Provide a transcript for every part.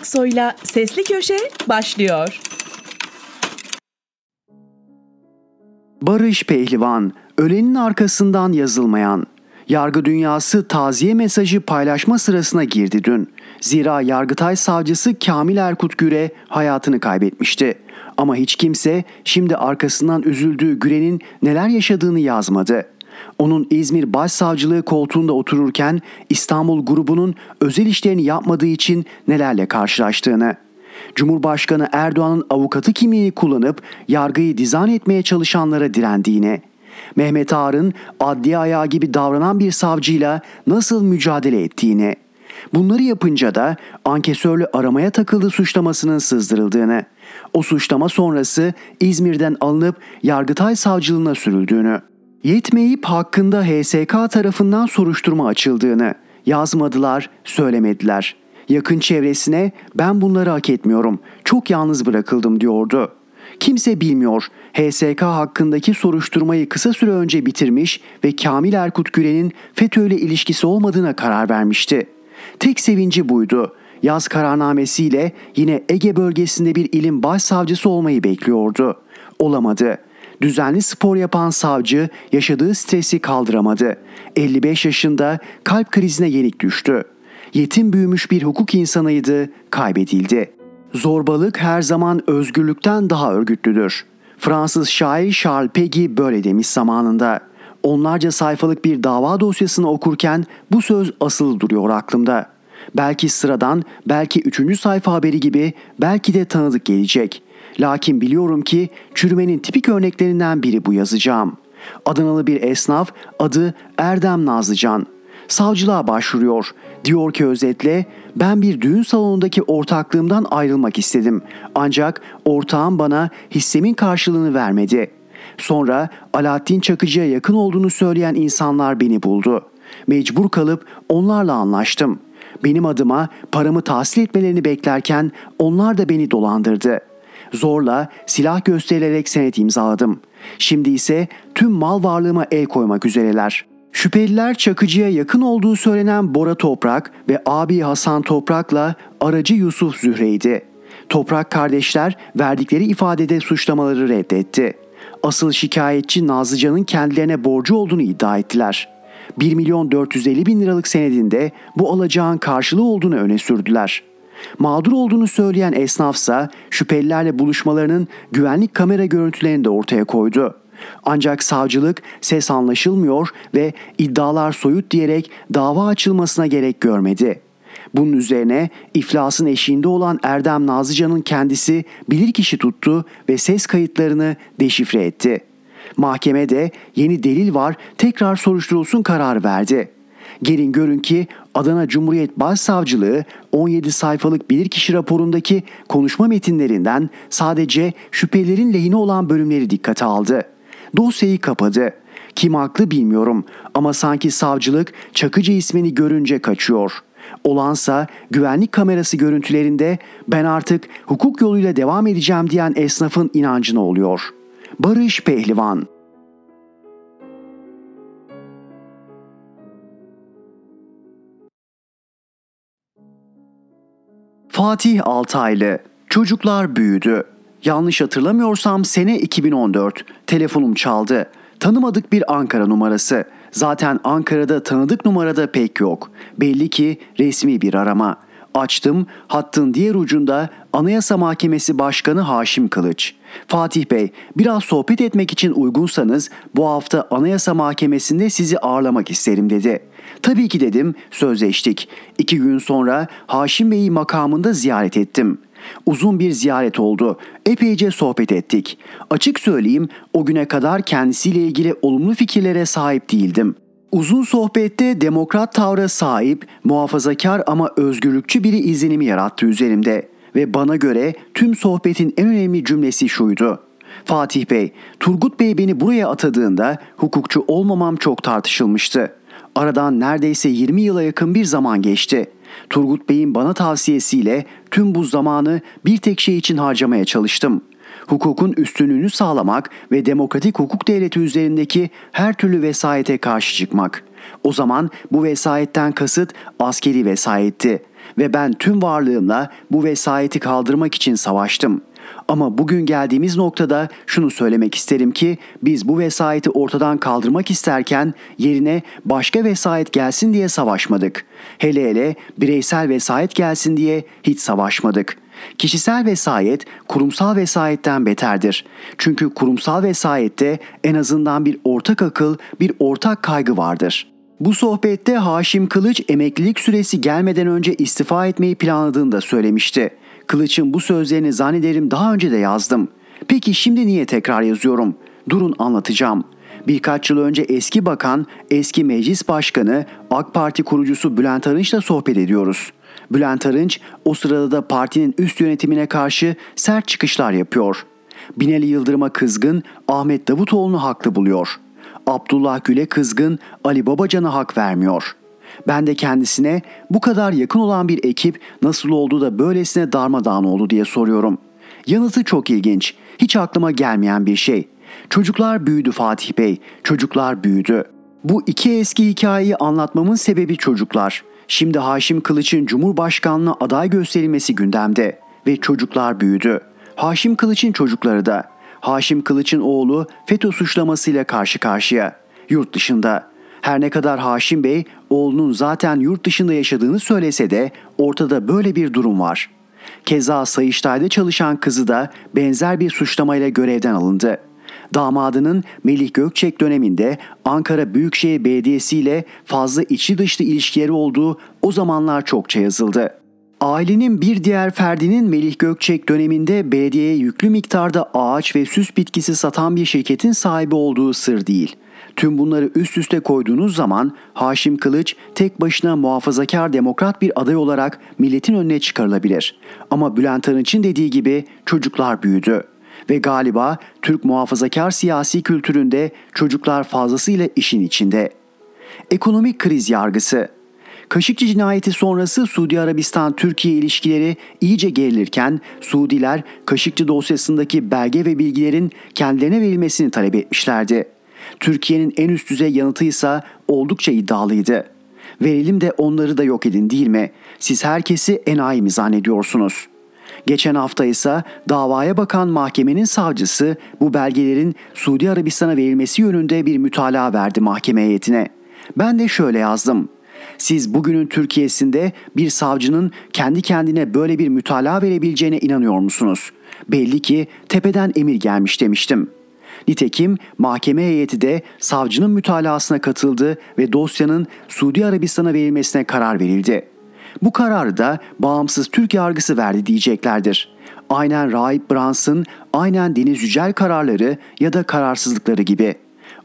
Aksoy'la Sesli Köşe başlıyor. Barış Pehlivan, ölenin arkasından yazılmayan. Yargı dünyası taziye mesajı paylaşma sırasına girdi dün. Zira Yargıtay savcısı Kamil Erkut Güre hayatını kaybetmişti. Ama hiç kimse şimdi arkasından üzüldüğü Güre'nin neler yaşadığını yazmadı. Onun İzmir Başsavcılığı koltuğunda otururken İstanbul grubunun özel işlerini yapmadığı için nelerle karşılaştığını, Cumhurbaşkanı Erdoğan'ın avukatı kimliğini kullanıp yargıyı dizayn etmeye çalışanlara direndiğini, Mehmet Ağar'ın adliye ayağı gibi davranan bir savcıyla nasıl mücadele ettiğini, bunları yapınca da ankesörlü aramaya takıldığı suçlamasının sızdırıldığını, o suçlama sonrası İzmir'den alınıp Yargıtay Savcılığına sürüldüğünü, yetmeyip hakkında HSK tarafından soruşturma açıldığını yazmadılar, söylemediler. Yakın çevresine ben bunları hak etmiyorum, çok yalnız bırakıldım diyordu. Kimse bilmiyor. HSK hakkındaki soruşturmayı kısa süre önce bitirmiş ve Kamil Erkut Güren'in FETÖ ile ilişkisi olmadığına karar vermişti. Tek sevinci buydu. Yaz kararnamesiyle yine Ege bölgesinde bir ilin başsavcısı olmayı bekliyordu. Olamadı. Düzenli spor yapan savcı yaşadığı stresi kaldıramadı. 55 yaşında kalp krizine yenik düştü. Yetim büyümüş bir hukuk insanıydı, kaybedildi. Zorbalık her zaman özgürlükten daha örgütlüdür. Fransız şair Charles Peggy böyle demiş zamanında. Onlarca sayfalık bir dava dosyasını okurken bu söz asılı duruyor aklımda. Belki sıradan, belki üçüncü sayfa haberi gibi, belki de tanıdık gelecek. Lakin biliyorum ki çürümenin tipik örneklerinden biri bu yazacağım. Adanalı bir esnaf adı Erdem Nazlıcan. Savcılığa başvuruyor. Diyor ki özetle ben bir düğün salonundaki ortaklığımdan ayrılmak istedim. Ancak ortağım bana hissemin karşılığını vermedi. Sonra Alaaddin Çakıcı'ya yakın olduğunu söyleyen insanlar beni buldu. Mecbur kalıp onlarla anlaştım. Benim adıma paramı tahsil etmelerini beklerken onlar da beni dolandırdı. Zorla silah gösterilerek senet imzaladım. Şimdi ise tüm mal varlığıma el koymak üzereler. Şüpheliler Çakıcı'ya yakın olduğu söylenen Bora Toprak ve abi Hasan Toprak'la aracı Yusuf Zühre'ydi. Toprak kardeşler verdikleri ifadede suçlamaları reddetti. Asıl şikayetçi Nazlıcan'ın kendilerine borcu olduğunu iddia ettiler. 1 milyon 450 bin liralık senedinde bu alacağın karşılığı olduğunu öne sürdüler. Mağdur olduğunu söyleyen esnafsa şüphelilerle buluşmalarının güvenlik kamera görüntülerini de ortaya koydu. Ancak savcılık ses anlaşılmıyor ve iddialar soyut diyerek dava açılmasına gerek görmedi. Bunun üzerine iflasın eşiğinde olan Erdem Nazlıcan'ın kendisi bilirkişi tuttu ve ses kayıtlarını deşifre etti. Mahkeme de yeni delil var tekrar soruşturulsun karar verdi. Gelin görün ki Adana Cumhuriyet Başsavcılığı 17 sayfalık bilirkişi raporundaki konuşma metinlerinden sadece şüphelerin lehine olan bölümleri dikkate aldı. Dosyayı kapadı. Kim haklı bilmiyorum ama sanki savcılık Çakıcı ismini görünce kaçıyor. Olansa güvenlik kamerası görüntülerinde ben artık hukuk yoluyla devam edeceğim diyen esnafın inancına oluyor. Barış Pehlivan Fatih Altaylı Çocuklar büyüdü. Yanlış hatırlamıyorsam sene 2014. Telefonum çaldı. Tanımadık bir Ankara numarası. Zaten Ankara'da tanıdık numarada pek yok. Belli ki resmi bir arama. Açtım, hattın diğer ucunda Anayasa Mahkemesi Başkanı Haşim Kılıç. Fatih Bey, biraz sohbet etmek için uygunsanız bu hafta Anayasa Mahkemesi'nde sizi ağırlamak isterim dedi. Tabii ki dedim, sözleştik. İki gün sonra Haşim Bey'i makamında ziyaret ettim.'' Uzun bir ziyaret oldu. Epeyce sohbet ettik. Açık söyleyeyim o güne kadar kendisiyle ilgili olumlu fikirlere sahip değildim. Uzun sohbette demokrat tavra sahip, muhafazakar ama özgürlükçü biri izlenimi yarattı üzerimde. Ve bana göre tüm sohbetin en önemli cümlesi şuydu. Fatih Bey, Turgut Bey beni buraya atadığında hukukçu olmamam çok tartışılmıştı. Aradan neredeyse 20 yıla yakın bir zaman geçti. Turgut Bey'in bana tavsiyesiyle tüm bu zamanı bir tek şey için harcamaya çalıştım. Hukukun üstünlüğünü sağlamak ve demokratik hukuk devleti üzerindeki her türlü vesayete karşı çıkmak. O zaman bu vesayetten kasıt askeri vesayetti. ve ben tüm varlığımla bu vesayeti kaldırmak için savaştım. Ama bugün geldiğimiz noktada şunu söylemek isterim ki biz bu vesayeti ortadan kaldırmak isterken yerine başka vesayet gelsin diye savaşmadık. Hele hele bireysel vesayet gelsin diye hiç savaşmadık. Kişisel vesayet kurumsal vesayetten beterdir. Çünkü kurumsal vesayette en azından bir ortak akıl, bir ortak kaygı vardır. Bu sohbette Haşim Kılıç emeklilik süresi gelmeden önce istifa etmeyi planladığını da söylemişti. Kılıç'ın bu sözlerini zannederim daha önce de yazdım. Peki şimdi niye tekrar yazıyorum? Durun anlatacağım. Birkaç yıl önce eski bakan, eski meclis başkanı, AK Parti kurucusu Bülent Arınç'la sohbet ediyoruz. Bülent Arınç o sırada da partinin üst yönetimine karşı sert çıkışlar yapıyor. Binali Yıldırım'a kızgın, Ahmet Davutoğlu'nu haklı buluyor. Abdullah Gül'e kızgın, Ali Babacan'a hak vermiyor. Ben de kendisine bu kadar yakın olan bir ekip nasıl oldu da böylesine darmadağın oldu diye soruyorum. Yanıtı çok ilginç. Hiç aklıma gelmeyen bir şey. Çocuklar büyüdü Fatih Bey. Çocuklar büyüdü. Bu iki eski hikayeyi anlatmamın sebebi çocuklar. Şimdi Haşim Kılıç'ın Cumhurbaşkanlığı aday gösterilmesi gündemde ve çocuklar büyüdü. Haşim Kılıç'ın çocukları da. Haşim Kılıç'ın oğlu FETÖ suçlamasıyla karşı karşıya. Yurt dışında. Her ne kadar Haşim Bey oğlunun zaten yurt dışında yaşadığını söylese de ortada böyle bir durum var. Keza Sayıştay'da çalışan kızı da benzer bir suçlamayla görevden alındı. Damadının Melih Gökçek döneminde Ankara Büyükşehir Belediyesi ile fazla içi dışlı ilişkileri olduğu o zamanlar çokça yazıldı. Ailenin bir diğer ferdinin Melih Gökçek döneminde belediyeye yüklü miktarda ağaç ve süs bitkisi satan bir şirketin sahibi olduğu sır değil. Tüm bunları üst üste koyduğunuz zaman Haşim Kılıç tek başına muhafazakar demokrat bir aday olarak milletin önüne çıkarılabilir. Ama Bülent Arınç'ın dediği gibi çocuklar büyüdü. Ve galiba Türk muhafazakar siyasi kültüründe çocuklar fazlasıyla işin içinde. Ekonomik kriz yargısı Kaşıkçı cinayeti sonrası Suudi Arabistan-Türkiye ilişkileri iyice gerilirken Suudiler Kaşıkçı dosyasındaki belge ve bilgilerin kendilerine verilmesini talep etmişlerdi. Türkiye'nin en üst düzey yanıtı ise oldukça iddialıydı. Verelim de onları da yok edin değil mi? Siz herkesi enayi mi zannediyorsunuz? Geçen hafta ise davaya bakan mahkemenin savcısı bu belgelerin Suudi Arabistan'a verilmesi yönünde bir mütalaa verdi mahkeme heyetine. Ben de şöyle yazdım. Siz bugünün Türkiye'sinde bir savcının kendi kendine böyle bir mütalaa verebileceğine inanıyor musunuz? Belli ki tepeden emir gelmiş demiştim.'' Nitekim mahkeme heyeti de savcının mütalasına katıldı ve dosyanın Suudi Arabistan'a verilmesine karar verildi. Bu kararı da bağımsız Türk yargısı verdi diyeceklerdir. Aynen Raip Brans'ın, aynen Deniz Yücel kararları ya da kararsızlıkları gibi.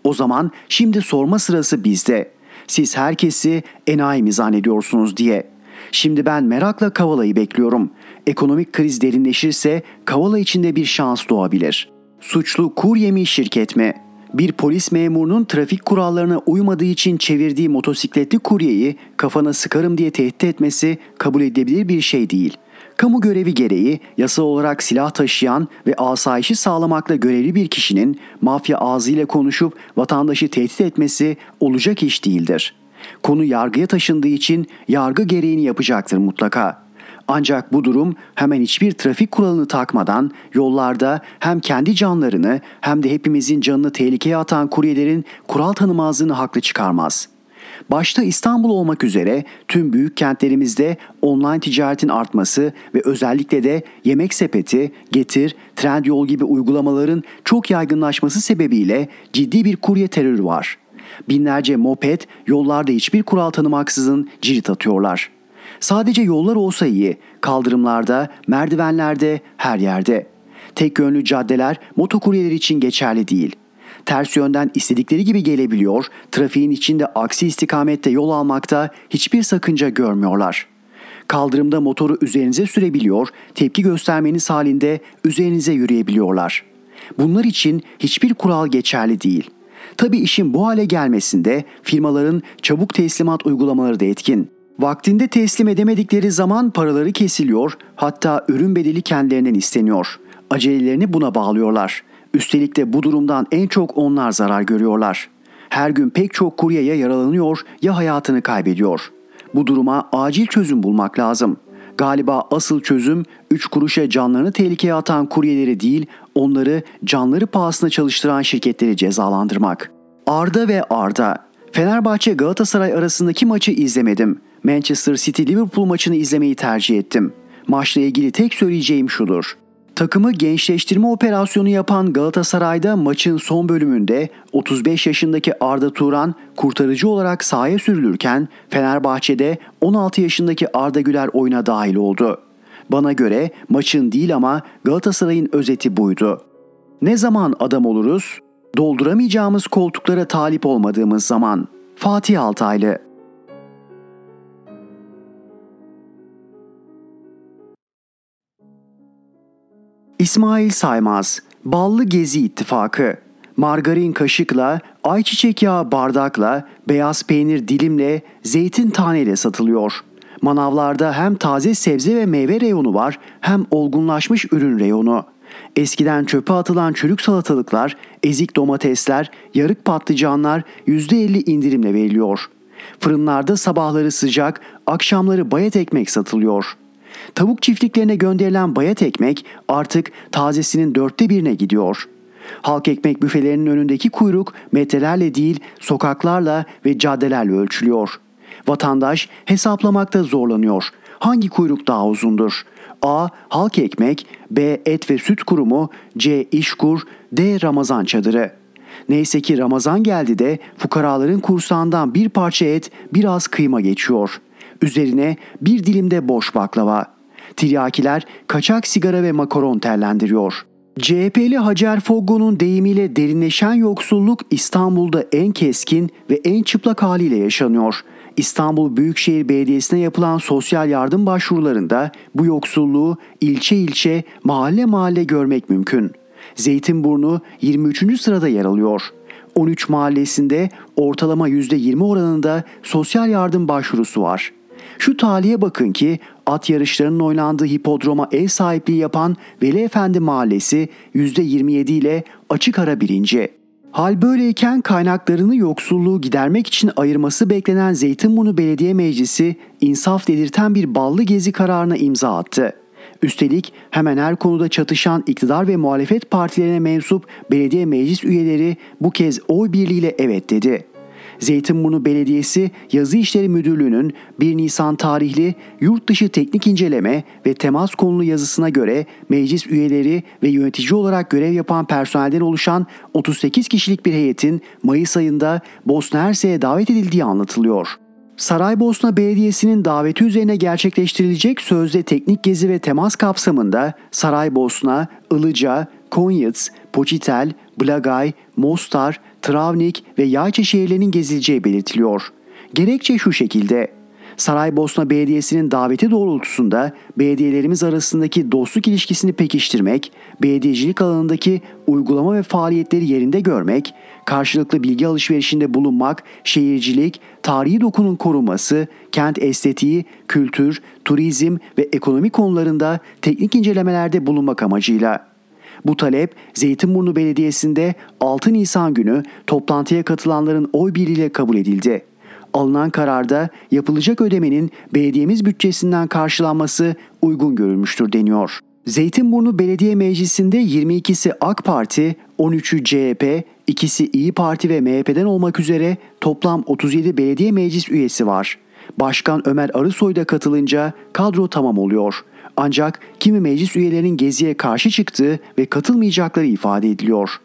O zaman şimdi sorma sırası bizde. Siz herkesi enayi mi zannediyorsunuz diye. Şimdi ben merakla Kavala'yı bekliyorum. Ekonomik kriz derinleşirse Kavala içinde bir şans doğabilir.'' Suçlu kurye mi şirket mi? Bir polis memurunun trafik kurallarına uymadığı için çevirdiği motosikletli kuryeyi kafana sıkarım diye tehdit etmesi kabul edilebilir bir şey değil. Kamu görevi gereği yasal olarak silah taşıyan ve asayişi sağlamakla görevli bir kişinin mafya ağzıyla konuşup vatandaşı tehdit etmesi olacak iş değildir. Konu yargıya taşındığı için yargı gereğini yapacaktır mutlaka.'' Ancak bu durum hemen hiçbir trafik kuralını takmadan yollarda hem kendi canlarını hem de hepimizin canını tehlikeye atan kuryelerin kural tanımazlığını haklı çıkarmaz. Başta İstanbul olmak üzere tüm büyük kentlerimizde online ticaretin artması ve özellikle de yemek sepeti, getir, Trendyol gibi uygulamaların çok yaygınlaşması sebebiyle ciddi bir kurye terörü var. Binlerce moped yollarda hiçbir kural tanımaksızın cirit atıyorlar.'' Sadece yollar olsa iyi, kaldırımlarda, merdivenlerde, her yerde. Tek yönlü caddeler motokuryeler için geçerli değil. Ters yönden istedikleri gibi gelebiliyor, trafiğin içinde aksi istikamette yol almakta hiçbir sakınca görmüyorlar. Kaldırımda motoru üzerinize sürebiliyor, tepki göstermeniz halinde üzerinize yürüyebiliyorlar. Bunlar için hiçbir kural geçerli değil. Tabi işin bu hale gelmesinde firmaların çabuk teslimat uygulamaları da etkin. Vaktinde teslim edemedikleri zaman paraları kesiliyor, hatta ürün bedeli kendilerinden isteniyor. Acelelerini buna bağlıyorlar. Üstelik de bu durumdan en çok onlar zarar görüyorlar. Her gün pek çok kurye ya yaralanıyor ya hayatını kaybediyor. Bu duruma acil çözüm bulmak lazım. Galiba asıl çözüm 3 kuruşa canlarını tehlikeye atan kuryeleri değil, onları canları pahasına çalıştıran şirketleri cezalandırmak. Arda ve Arda. Fenerbahçe Galatasaray arasındaki maçı izlemedim. Manchester City Liverpool maçını izlemeyi tercih ettim. Maçla ilgili tek söyleyeceğim şudur. Takımı gençleştirme operasyonu yapan Galatasaray'da maçın son bölümünde 35 yaşındaki Arda Turan kurtarıcı olarak sahaya sürülürken Fenerbahçe'de 16 yaşındaki Arda Güler oyuna dahil oldu. Bana göre maçın değil ama Galatasaray'ın özeti buydu. Ne zaman adam oluruz? Dolduramayacağımız koltuklara talip olmadığımız zaman. Fatih Altaylı İsmail Saymaz, Ballı Gezi İttifakı, margarin kaşıkla, ayçiçek yağı bardakla, beyaz peynir dilimle, zeytin taneyle satılıyor. Manavlarda hem taze sebze ve meyve reyonu var hem olgunlaşmış ürün reyonu. Eskiden çöpe atılan çürük salatalıklar, ezik domatesler, yarık patlıcanlar %50 indirimle veriliyor. Fırınlarda sabahları sıcak, akşamları bayat ekmek satılıyor.'' Tavuk çiftliklerine gönderilen bayat ekmek artık tazesinin dörtte birine gidiyor. Halk ekmek büfelerinin önündeki kuyruk metrelerle değil sokaklarla ve caddelerle ölçülüyor. Vatandaş hesaplamakta zorlanıyor. Hangi kuyruk daha uzundur? A. Halk ekmek, B. Et ve süt kurumu, C. İşkur, D. Ramazan çadırı. Neyse ki Ramazan geldi de fukaraların kursağından bir parça et, biraz kıyma geçiyor. Üzerine bir dilimde boş baklava. Tiryakiler kaçak sigara ve makaron terlendiriyor. CHP'li Hacer Foggo'nun deyimiyle derinleşen yoksulluk İstanbul'da en keskin ve en çıplak haliyle yaşanıyor. İstanbul Büyükşehir Belediyesi'ne yapılan sosyal yardım başvurularında bu yoksulluğu ilçe ilçe, mahalle mahalle görmek mümkün. Zeytinburnu 23. sırada yer alıyor. 13 mahallesinde ortalama %20 oranında sosyal yardım başvurusu var. Şu talihe bakın ki at yarışlarının oynandığı hipodroma ev sahipliği yapan Veli Efendi Mahallesi %27 ile açık ara birinci. Hal böyleyken kaynaklarını yoksulluğu gidermek için ayırması beklenen Zeytinburnu Belediye Meclisi insaf dedirten bir ballı gezi kararına imza attı. Üstelik hemen her konuda çatışan iktidar ve muhalefet partilerine mensup belediye meclis üyeleri bu kez oy birliğiyle evet dedi. Zeytinburnu Belediyesi Yazı İşleri Müdürlüğü'nün 1 Nisan tarihli yurt dışı teknik inceleme ve temas konulu yazısına göre meclis üyeleri ve yönetici olarak görev yapan personelden oluşan 38 kişilik bir heyetin Mayıs ayında Bosna Hersek'e davet edildiği anlatılıyor. Saraybosna Belediyesi'nin daveti üzerine gerçekleştirilecek sözde teknik gezi ve temas kapsamında Saraybosna, Ilıca, Konyıts, Poçitel, Blagay, Mostar, Travnik ve Yayça şehirlerinin gezileceği belirtiliyor. Gerekçe şu şekilde. Saraybosna Belediyesi'nin daveti doğrultusunda belediyelerimiz arasındaki dostluk ilişkisini pekiştirmek, belediyecilik alanındaki uygulama ve faaliyetleri yerinde görmek, karşılıklı bilgi alışverişinde bulunmak, şehircilik, tarihi dokunun korunması, kent estetiği, kültür, turizm ve ekonomi konularında teknik incelemelerde bulunmak amacıyla bu talep Zeytinburnu Belediyesi'nde 6 Nisan günü toplantıya katılanların oy birliğiyle kabul edildi. Alınan kararda yapılacak ödemenin belediyemiz bütçesinden karşılanması uygun görülmüştür deniyor. Zeytinburnu Belediye Meclisi'nde 22'si AK Parti, 13'ü CHP, ikisi İyi Parti ve MHP'den olmak üzere toplam 37 belediye meclis üyesi var. Başkan Ömer Arısoy da katılınca kadro tamam oluyor. Ancak kimi meclis üyelerinin geziye karşı çıktığı ve katılmayacakları ifade ediliyor.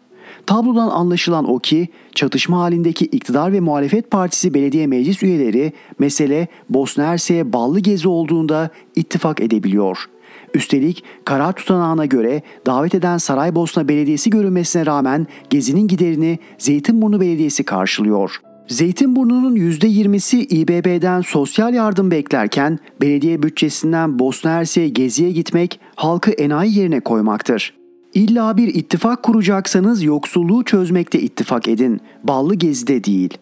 Tablodan anlaşılan o ki çatışma halindeki iktidar ve muhalefet partisi belediye meclis üyeleri mesele Bosna Hersek'e bağlı gezi olduğunda ittifak edebiliyor. Üstelik karar tutanağına göre davet eden Saraybosna Belediyesi görünmesine rağmen gezinin giderini Zeytinburnu Belediyesi karşılıyor.'' Zeytinburnu'nun %20'si İBB'den sosyal yardım beklerken belediye bütçesinden Bosna Hersek'e geziye gitmek halkı enayi yerine koymaktır. İlla bir ittifak kuracaksanız yoksulluğu çözmekte ittifak edin, ballı gezide değil.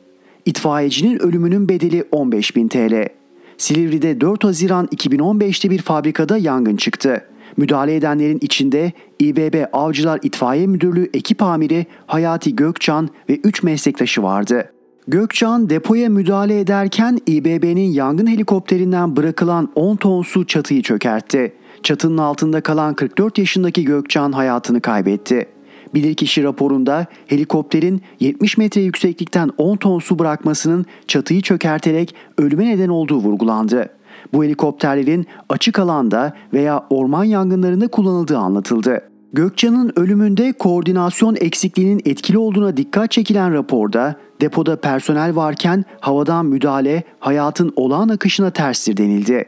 İtfaiyecinin ölümünün bedeli 15.000 TL. Silivri'de 4 Haziran 2015'te bir fabrikada yangın çıktı. Müdahale edenlerin içinde İBB Avcılar İtfaiye Müdürlüğü ekip amiri Hayati Gökçan ve 3 meslektaşı vardı. Gökçan depoya müdahale ederken İBB'nin yangın helikopterinden bırakılan 10 ton su çatıyı çökertti. Çatının altında kalan 44 yaşındaki Gökçan hayatını kaybetti. Bilirkişi raporunda helikopterin 70 metre yükseklikten 10 ton su bırakmasının çatıyı çökerterek ölüme neden olduğu vurgulandı. Bu helikopterlerin açık alanda veya orman yangınlarında kullanıldığı anlatıldı. Gökçen'in ölümünde koordinasyon eksikliğinin etkili olduğuna dikkat çekilen raporda depoda personel varken havadan müdahale hayatın olağan akışına terstir denildi.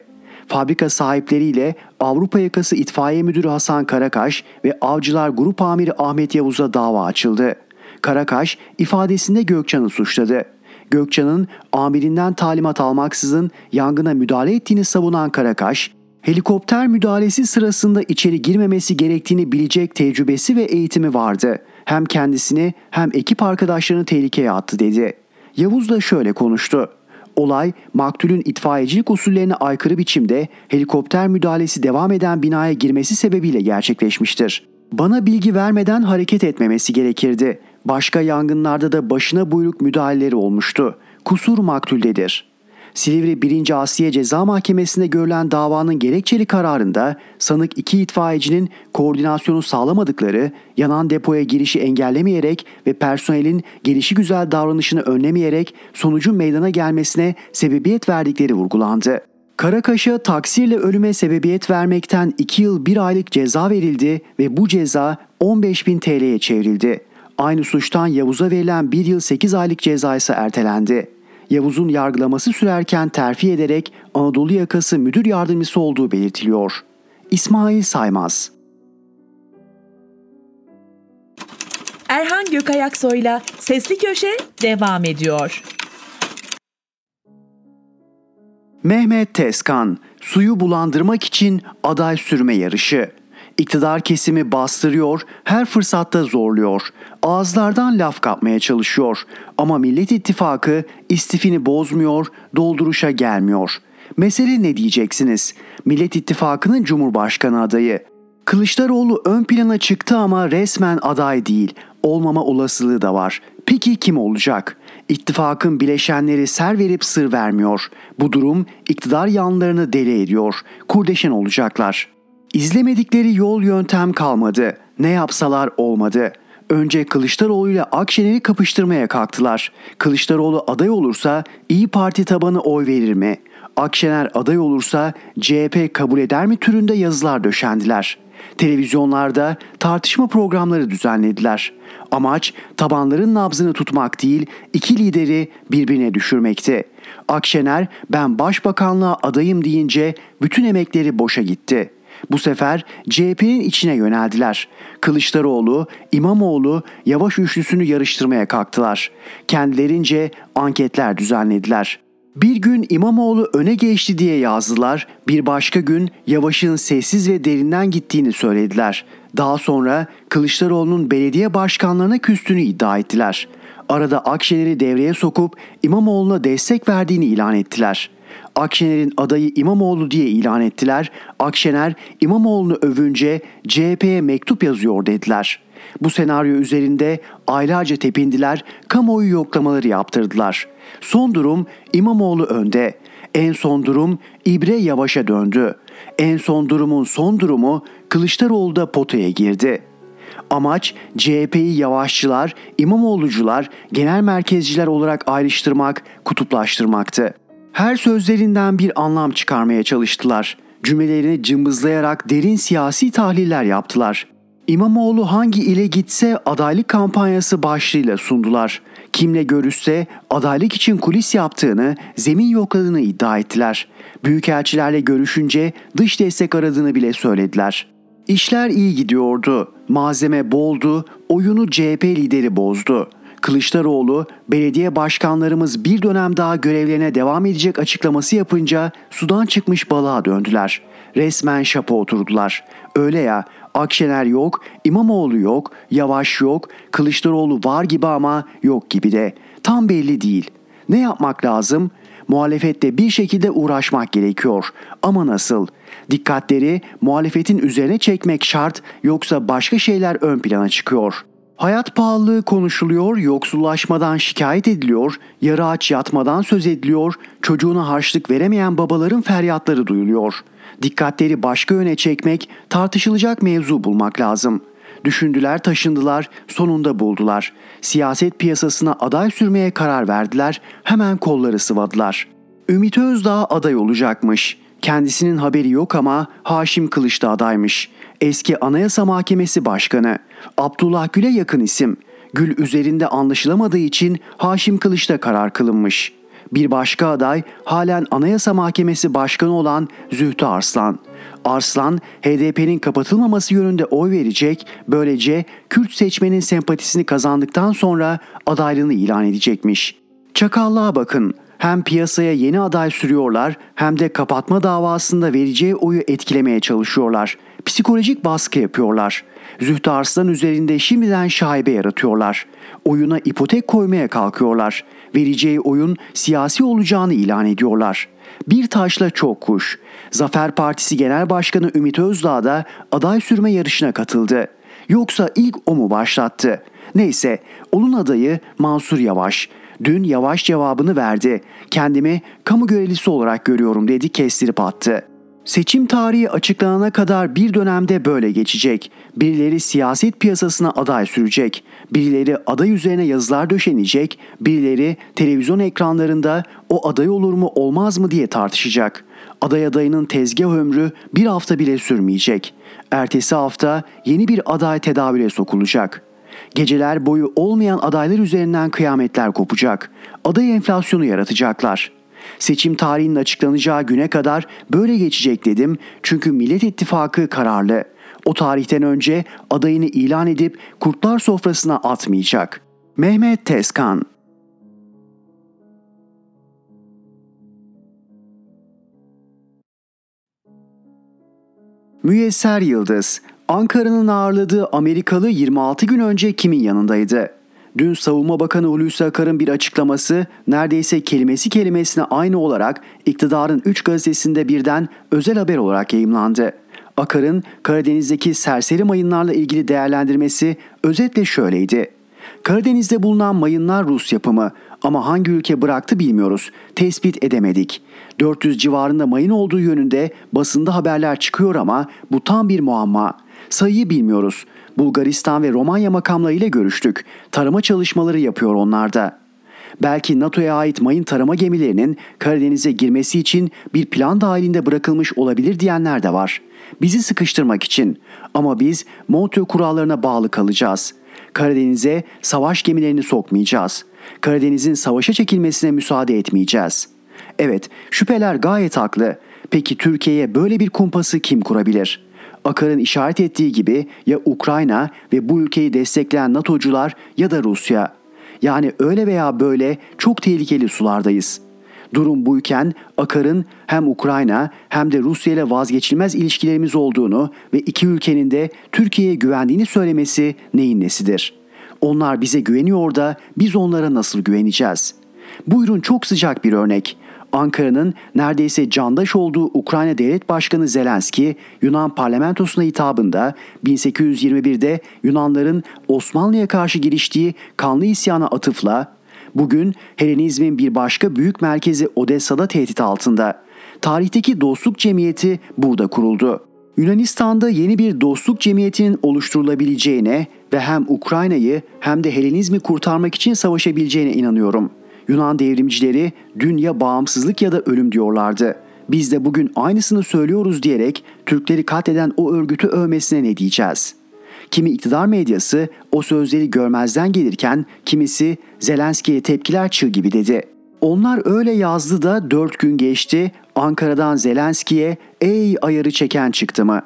Fabrika sahipleriyle Avrupa Yakası İtfaiye Müdürü Hasan Karakaş ve Avcılar Grup Amiri Ahmet Yavuz'a dava açıldı. Karakaş ifadesinde Gökçen'i suçladı. Gökçen'in amirinden talimat almaksızın yangına müdahale ettiğini savunan Karakaş, helikopter müdahalesi sırasında içeri girmemesi gerektiğini bilecek tecrübesi ve eğitimi vardı. Hem kendisini hem ekip arkadaşlarını tehlikeye attı dedi. Yavuz da şöyle konuştu. Olay maktulün itfaiyecilik usullerine aykırı biçimde helikopter müdahalesi devam eden binaya girmesi sebebiyle gerçekleşmiştir. Bana bilgi vermeden hareket etmemesi gerekirdi. Başka yangınlarda da başına buyruk müdahaleleri olmuştu. Kusur maktuldedir. Silivri 1. Asiye Ceza Mahkemesi'nde görülen davanın gerekçeli kararında sanık iki itfaiyecinin koordinasyonu sağlamadıkları, yanan depoya girişi engellemeyerek ve personelin gelişi güzel davranışını önlemeyerek sonucun meydana gelmesine sebebiyet verdikleri vurgulandı. Karakaş'a taksirle ölüme sebebiyet vermekten 2 yıl 1 aylık ceza verildi ve bu ceza 15 bin TL'ye çevrildi. Aynı suçtan Yavuz'a verilen 1 yıl 8 aylık ceza ise ertelendi. Yavuz'un yargılaması sürerken terfi ederek Anadolu yakası müdür yardımcısı olduğu belirtiliyor. İsmail Saymaz Erhan Gökayaksoy'la Sesli Köşe devam ediyor. Mehmet Tezkan, suyu bulandırmak için aday sürme yarışı. İktidar kesimi bastırıyor, her fırsatta zorluyor. Ağızlardan laf kapmaya çalışıyor. Ama Millet İttifakı istifini bozmuyor, dolduruşa gelmiyor. Mesele ne diyeceksiniz? Millet İttifakı'nın Cumhurbaşkanı adayı. Kılıçdaroğlu ön plana çıktı ama resmen aday değil. Olmama olasılığı da var. Peki kim olacak? İttifakın bileşenleri ser verip sır vermiyor. Bu durum iktidar yanlarını deli ediyor. Kurdeşen olacaklar. İzlemedikleri yol yöntem kalmadı. Ne yapsalar olmadı. Önce Kılıçdaroğlu ile Akşener'i kapıştırmaya kalktılar. Kılıçdaroğlu aday olursa İyi Parti tabanı oy verir mi? Akşener aday olursa CHP kabul eder mi türünde yazılar döşendiler. Televizyonlarda tartışma programları düzenlediler. Amaç tabanların nabzını tutmak değil, iki lideri birbirine düşürmekti. Akşener ben başbakanlığa adayım deyince bütün emekleri boşa gitti.'' Bu sefer CHP'nin içine yöneldiler. Kılıçdaroğlu, İmamoğlu Yavaş üçlüsünü yarıştırmaya kalktılar. Kendilerince anketler düzenlediler. Bir gün İmamoğlu öne geçti diye yazdılar, bir başka gün Yavaş'ın sessiz ve derinden gittiğini söylediler. Daha sonra Kılıçdaroğlu'nun belediye başkanlarına küstüğünü iddia ettiler. Arada Akşener'i devreye sokup İmamoğlu'na destek verdiğini ilan ettiler.'' Akşener'in adayı İmamoğlu diye ilan ettiler. Akşener İmamoğlu'nu övünce CHP'ye mektup yazıyor dediler. Bu senaryo üzerinde aylarca tepindiler, kamuoyu yoklamaları yaptırdılar. Son durum İmamoğlu önde. En son durum İbre Yavaş'a döndü. En son durumun son durumu Kılıçdaroğlu da potaya girdi. Amaç CHP'yi yavaşçılar, İmamoğlucular, genel merkezciler olarak ayrıştırmak, kutuplaştırmaktı. Her sözlerinden bir anlam çıkarmaya çalıştılar. Cümlelerini cımbızlayarak derin siyasi tahliller yaptılar. İmamoğlu hangi ile gitse adaylık kampanyası başlığıyla sundular. Kimle görüşse adaylık için kulis yaptığını, zemin yokladığını iddia ettiler. Büyükelçilerle görüşünce dış destek aradığını bile söylediler. İşler iyi gidiyordu. Malzeme boldu, oyunu CHP lideri bozdu. Kılıçdaroğlu, belediye başkanlarımız bir dönem daha görevlerine devam edecek açıklaması yapınca sudan çıkmış balığa döndüler. Resmen şapa oturdular. Öyle ya Akşener yok, İmamoğlu yok, Yavaş yok, Kılıçdaroğlu var gibi ama yok gibi de. Tam belli değil. Ne yapmak lazım? Muhalefette bir şekilde uğraşmak gerekiyor. Ama nasıl? Dikkatleri muhalefetin üzerine çekmek şart yoksa başka şeyler ön plana çıkıyor.'' Hayat pahalılığı konuşuluyor, yoksullaşmadan şikayet ediliyor, yarı aç yatmadan söz ediliyor, çocuğuna harçlık veremeyen babaların feryatları duyuluyor. Dikkatleri başka yöne çekmek, tartışılacak mevzu bulmak lazım. Düşündüler, taşındılar, sonunda buldular. Siyaset piyasasına aday sürmeye karar verdiler, hemen kolları sıvadılar. Ümit Özdağ aday olacakmış. Kendisinin haberi yok ama Haşim Kılıç da adaymış. Eski Anayasa Mahkemesi Başkanı. Abdullah Gül'e yakın isim. Gül üzerinde anlaşılamadığı için Haşim Kılıç'ta karar kılınmış. Bir başka aday halen Anayasa Mahkemesi Başkanı olan Zühtü Arslan. Arslan HDP'nin kapatılmaması yönünde oy verecek, böylece Kürt seçmenin sempatisini kazandıktan sonra adaylığını ilan edecekmiş. Çakallığa bakın. Hem piyasaya yeni aday sürüyorlar hem de kapatma davasında vereceği oyu etkilemeye çalışıyorlar. Psikolojik baskı yapıyorlar. Zühtü Arslan üzerinde şimdiden şaibe yaratıyorlar. Oyuna ipotek koymaya kalkıyorlar. Vereceği oyun siyasi olacağını ilan ediyorlar. Bir taşla çok kuş. Zafer Partisi Genel Başkanı Ümit Özdağ da aday sürme yarışına katıldı. Yoksa ilk o mu başlattı? Neyse, onun adayı Mansur Yavaş. Dün Yavaş cevabını verdi. Kendimi kamu görevlisi olarak görüyorum dedi kestirip attı. Seçim tarihi açıklanana kadar bir dönemde böyle geçecek. Birileri siyaset piyasasına aday sürecek. Birileri aday üzerine yazılar döşenecek. Birileri televizyon ekranlarında o aday olur mu olmaz mı diye tartışacak. Aday adayının tezgah ömrü bir hafta bile sürmeyecek. Ertesi hafta yeni bir aday tedavüle sokulacak.'' Geceler boyu olmayan adaylar üzerinden kıyametler kopacak. Aday enflasyonu yaratacaklar. Seçim tarihinin açıklanacağı güne kadar böyle geçecek dedim çünkü Millet İttifakı kararlı. O tarihten önce adayını ilan edip kurtlar sofrasına atmayacak. Mehmet Tezkan Müyesser Yıldız Ankara'nın ağırladığı Amerikalı 26 gün önce kimin yanındaydı? Dün Savunma Bakanı Hulusi Akar'ın bir açıklaması neredeyse kelimesi kelimesine aynı olarak iktidarın 3 gazetesinde birden özel haber olarak yayımlandı. Akar'ın Karadeniz'deki serseri mayınlarla ilgili değerlendirmesi özetle şöyleydi. Karadeniz'de bulunan mayınlar Rus yapımı ama hangi ülke bıraktı bilmiyoruz. Tespit edemedik. 400 civarında mayın olduğu yönünde basında haberler çıkıyor ama bu tam bir muamma. Sayıyı bilmiyoruz. Bulgaristan ve Romanya makamlarıyla görüştük. Tarama çalışmaları yapıyor onlar da. Belki NATO'ya ait mayın tarama gemilerinin Karadeniz'e girmesi için bir plan dahilinde bırakılmış olabilir diyenler de var. Bizi sıkıştırmak için. Ama biz Montreux kurallarına bağlı kalacağız. Karadeniz'e savaş gemilerini sokmayacağız. Karadeniz'in savaşa çekilmesine müsaade etmeyeceğiz. Evet, şüpheler gayet haklı. Peki Türkiye'ye böyle bir kumpası kim kurabilir?'' Akar'ın işaret ettiği gibi ya Ukrayna ve bu ülkeyi destekleyen NATO'cular ya da Rusya. Yani öyle veya böyle çok tehlikeli sulardayız. Durum buyken Akar'ın hem Ukrayna hem de Rusya ile vazgeçilmez ilişkilerimiz olduğunu ve iki ülkenin de Türkiye'ye güvendiğini söylemesi neyin nesidir? Onlar bize güveniyor da biz onlara nasıl güveneceğiz? Buyurun çok sıcak bir örnek. Ankara'nın neredeyse candaş olduğu Ukrayna Devlet Başkanı Zelenski, Yunan parlamentosuna hitabında 1821'de Yunanların Osmanlı'ya karşı giriştiği kanlı isyana atıfla bugün Helenizmin bir başka büyük merkezi Odessa'da tehdit altında. Tarihteki dostluk cemiyeti burada kuruldu. Yunanistan'da yeni bir dostluk cemiyetinin oluşturulabileceğine ve hem Ukrayna'yı hem de Helenizmi kurtarmak için savaşabileceğine inanıyorum.'' Yunan devrimcileri dün ya bağımsızlık ya da ölüm diyorlardı. Biz de bugün aynısını söylüyoruz diyerek Türkleri katleden o örgütü övmesine ne diyeceğiz? Kimi iktidar medyası o sözleri görmezden gelirken kimisi Zelenski'ye tepkiler çığ gibi dedi. Onlar öyle yazdı da dört gün geçti Ankara'dan Zelenski'ye ey ayarı çeken çıktı mı?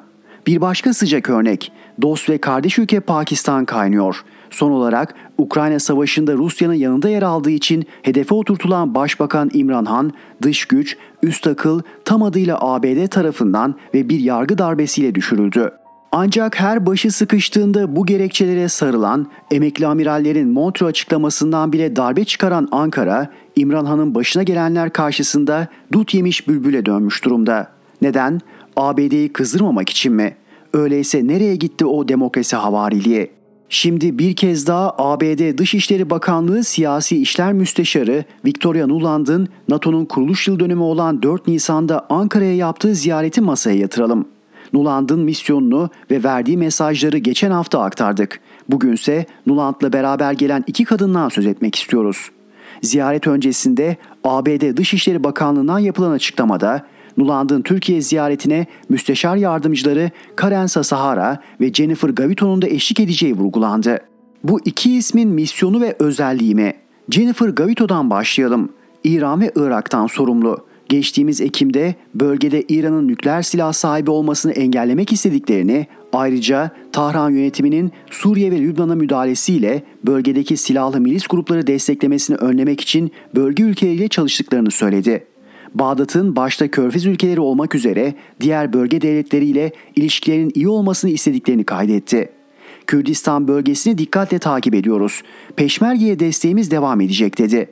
Bir başka sıcak örnek dost ve kardeş ülke Pakistan kaynıyor. Son olarak Ukrayna Savaşı'nda Rusya'nın yanında yer aldığı için hedefe oturtulan Başbakan İmran Han, dış güç, üst akıl tam adıyla ABD tarafından ve bir yargı darbesiyle düşürüldü. Ancak her başı sıkıştığında bu gerekçelere sarılan, emekli amirallerin Montreux açıklamasından bile darbe çıkaran Ankara, İmran Han'ın başına gelenler karşısında dut yemiş bülbüle dönmüş durumda. Neden? ABD'yi kızdırmamak için mi? Öyleyse nereye gitti o demokrasi havariliği? Şimdi bir kez daha ABD Dışişleri Bakanlığı Siyasi İşler Müsteşarı Victoria Nuland'ın NATO'nun kuruluş yıl dönümü olan 4 Nisan'da Ankara'ya yaptığı ziyareti masaya yatıralım. Nuland'ın misyonunu ve verdiği mesajları geçen hafta aktardık. Bugünse Nuland'la beraber gelen iki kadından söz etmek istiyoruz. Ziyaret öncesinde ABD Dışişleri Bakanlığı'ndan yapılan açıklamada Nuland'ın Türkiye ziyaretine müsteşar yardımcıları Karen Sasahara ve Jennifer Gavito'nun da eşlik edeceği vurgulandı. Bu iki ismin misyonu ve özelliği mi? Jennifer Gavito'dan başlayalım. İran ve Irak'tan sorumlu. Geçtiğimiz Ekim'de bölgede İran'ın nükleer silah sahibi olmasını engellemek istediklerini, ayrıca Tahran yönetiminin Suriye ve Lübnan'a müdahalesiyle bölgedeki silahlı milis grupları desteklemesini önlemek için bölge ülkeleriyle çalıştıklarını söyledi. Bağdat'ın başta Körfez ülkeleri olmak üzere diğer bölge devletleriyle ilişkilerin iyi olmasını istediklerini kaydetti. Kürdistan bölgesini dikkatle takip ediyoruz. Peşmerge'ye desteğimiz devam edecek dedi.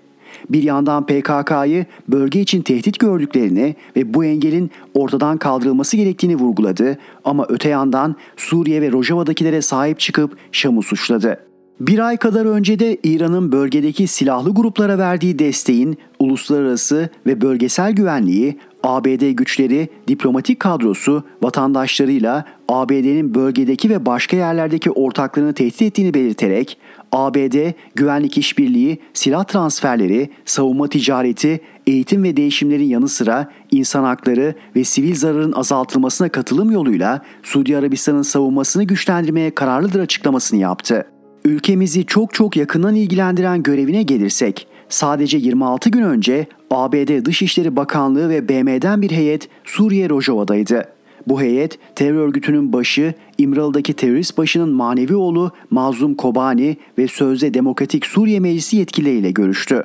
Bir yandan PKK'yı bölge için tehdit gördüklerini ve bu engelin ortadan kaldırılması gerektiğini vurguladı ama öte yandan Suriye ve Rojava'dakilere sahip çıkıp Şam'ı suçladı. Bir ay kadar önce de İran'ın bölgedeki silahlı gruplara verdiği desteğin uluslararası ve bölgesel güvenliği, ABD güçleri, diplomatik kadrosu, vatandaşlarıyla ABD'nin bölgedeki ve başka yerlerdeki ortaklarını tehdit ettiğini belirterek ABD güvenlik işbirliği, silah transferleri, savunma ticareti, eğitim ve değişimlerin yanı sıra insan hakları ve sivil zararın azaltılmasına katılım yoluyla Suudi Arabistan'ın savunmasını güçlendirmeye kararlıdır açıklamasını yaptı. Ülkemizi çok çok yakından ilgilendiren görevine gelirsek, sadece 26 gün önce ABD Dışişleri Bakanlığı ve BM'den bir heyet Suriye Rojava'daydı. Bu heyet terör örgütünün başı İmralı'daki terörist başının manevi oğlu Mazlum Kobani ve sözde Demokratik Suriye Meclisi yetkilileriyle görüştü.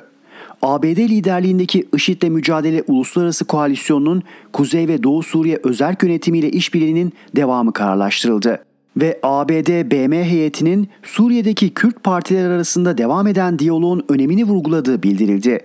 ABD liderliğindeki IŞİD'le mücadele uluslararası koalisyonunun Kuzey ve Doğu Suriye özel yönetimiyle işbirliğinin devamı kararlaştırıldı ve ABD-BM heyetinin Suriye'deki Kürt partiler arasında devam eden diyaloğun önemini vurguladığı bildirildi.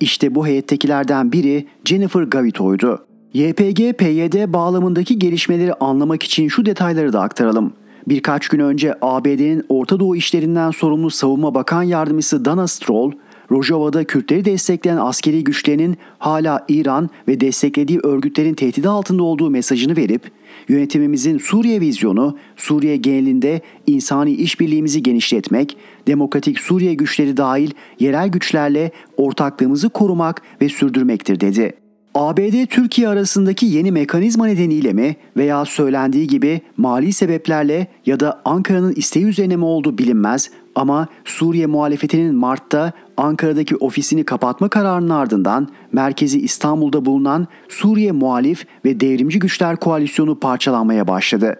İşte bu heyettekilerden biri Jennifer Gavito'ydu. YPG-PYD bağlamındaki gelişmeleri anlamak için şu detayları da aktaralım. Birkaç gün önce ABD'nin Orta Doğu işlerinden sorumlu Savunma Bakan Yardımcısı Dana Stroll, Rojava'da Kürtleri destekleyen askeri güçlerinin hala İran ve desteklediği örgütlerin tehdidi altında olduğu mesajını verip yönetimimizin Suriye vizyonu Suriye genelinde insani işbirliğimizi genişletmek, demokratik Suriye güçleri dahil yerel güçlerle ortaklığımızı korumak ve sürdürmektir dedi. ABD-Türkiye arasındaki yeni mekanizma nedeniyle mi veya söylendiği gibi mali sebeplerle ya da Ankara'nın isteği üzerine mi olduğu bilinmez ama Suriye muhalefetinin Mart'ta Ankara'daki ofisini kapatma kararının ardından merkezi İstanbul'da bulunan Suriye Muhalif ve Devrimci Güçler Koalisyonu parçalanmaya başladı.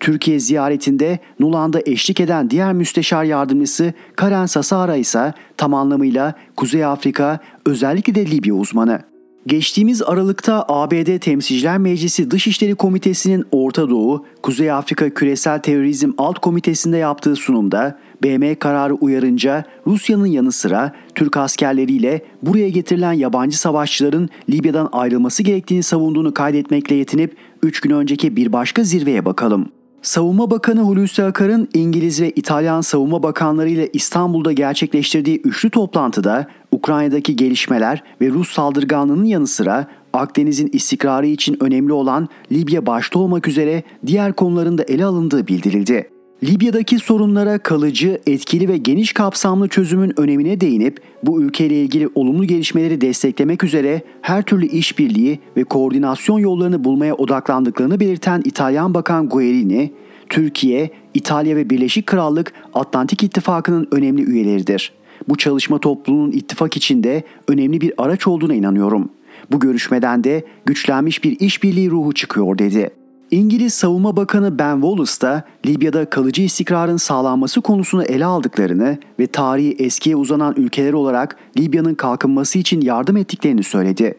Türkiye ziyaretinde Nuland'a eşlik eden diğer müsteşar yardımcısı Karen Sasara ise tam anlamıyla Kuzey Afrika özellikle de Libya uzmanı. Geçtiğimiz Aralık'ta ABD Temsilciler Meclisi Dışişleri Komitesi'nin Orta Doğu, Kuzey Afrika Küresel Terörizm Alt Komitesi'nde yaptığı sunumda BM kararı uyarınca Rusya'nın yanı sıra Türk askerleriyle buraya getirilen yabancı savaşçıların Libya'dan ayrılması gerektiğini savunduğunu kaydetmekle yetinip 3 gün önceki bir başka zirveye bakalım. Savunma Bakanı Hulusi Akar'ın İngiliz ve İtalyan savunma bakanları ile İstanbul'da gerçekleştirdiği üçlü toplantıda Ukrayna'daki gelişmeler ve Rus saldırganlığının yanı sıra Akdeniz'in istikrarı için önemli olan Libya başta olmak üzere diğer konuların da ele alındığı bildirildi. Libya'daki sorunlara kalıcı, etkili ve geniş kapsamlı çözümün önemine değinip bu ülkeyle ilgili olumlu gelişmeleri desteklemek üzere her türlü işbirliği ve koordinasyon yollarını bulmaya odaklandıklarını belirten İtalyan Bakan Guerini, Türkiye, İtalya ve Birleşik Krallık Atlantik İttifakı'nın önemli üyeleridir. Bu çalışma topluluğunun ittifak içinde önemli bir araç olduğuna inanıyorum. Bu görüşmeden de güçlenmiş bir işbirliği ruhu çıkıyor dedi. İngiliz Savunma Bakanı Ben Wallace da Libya'da kalıcı istikrarın sağlanması konusunu ele aldıklarını ve tarihi eskiye uzanan ülkeler olarak Libya'nın kalkınması için yardım ettiklerini söyledi.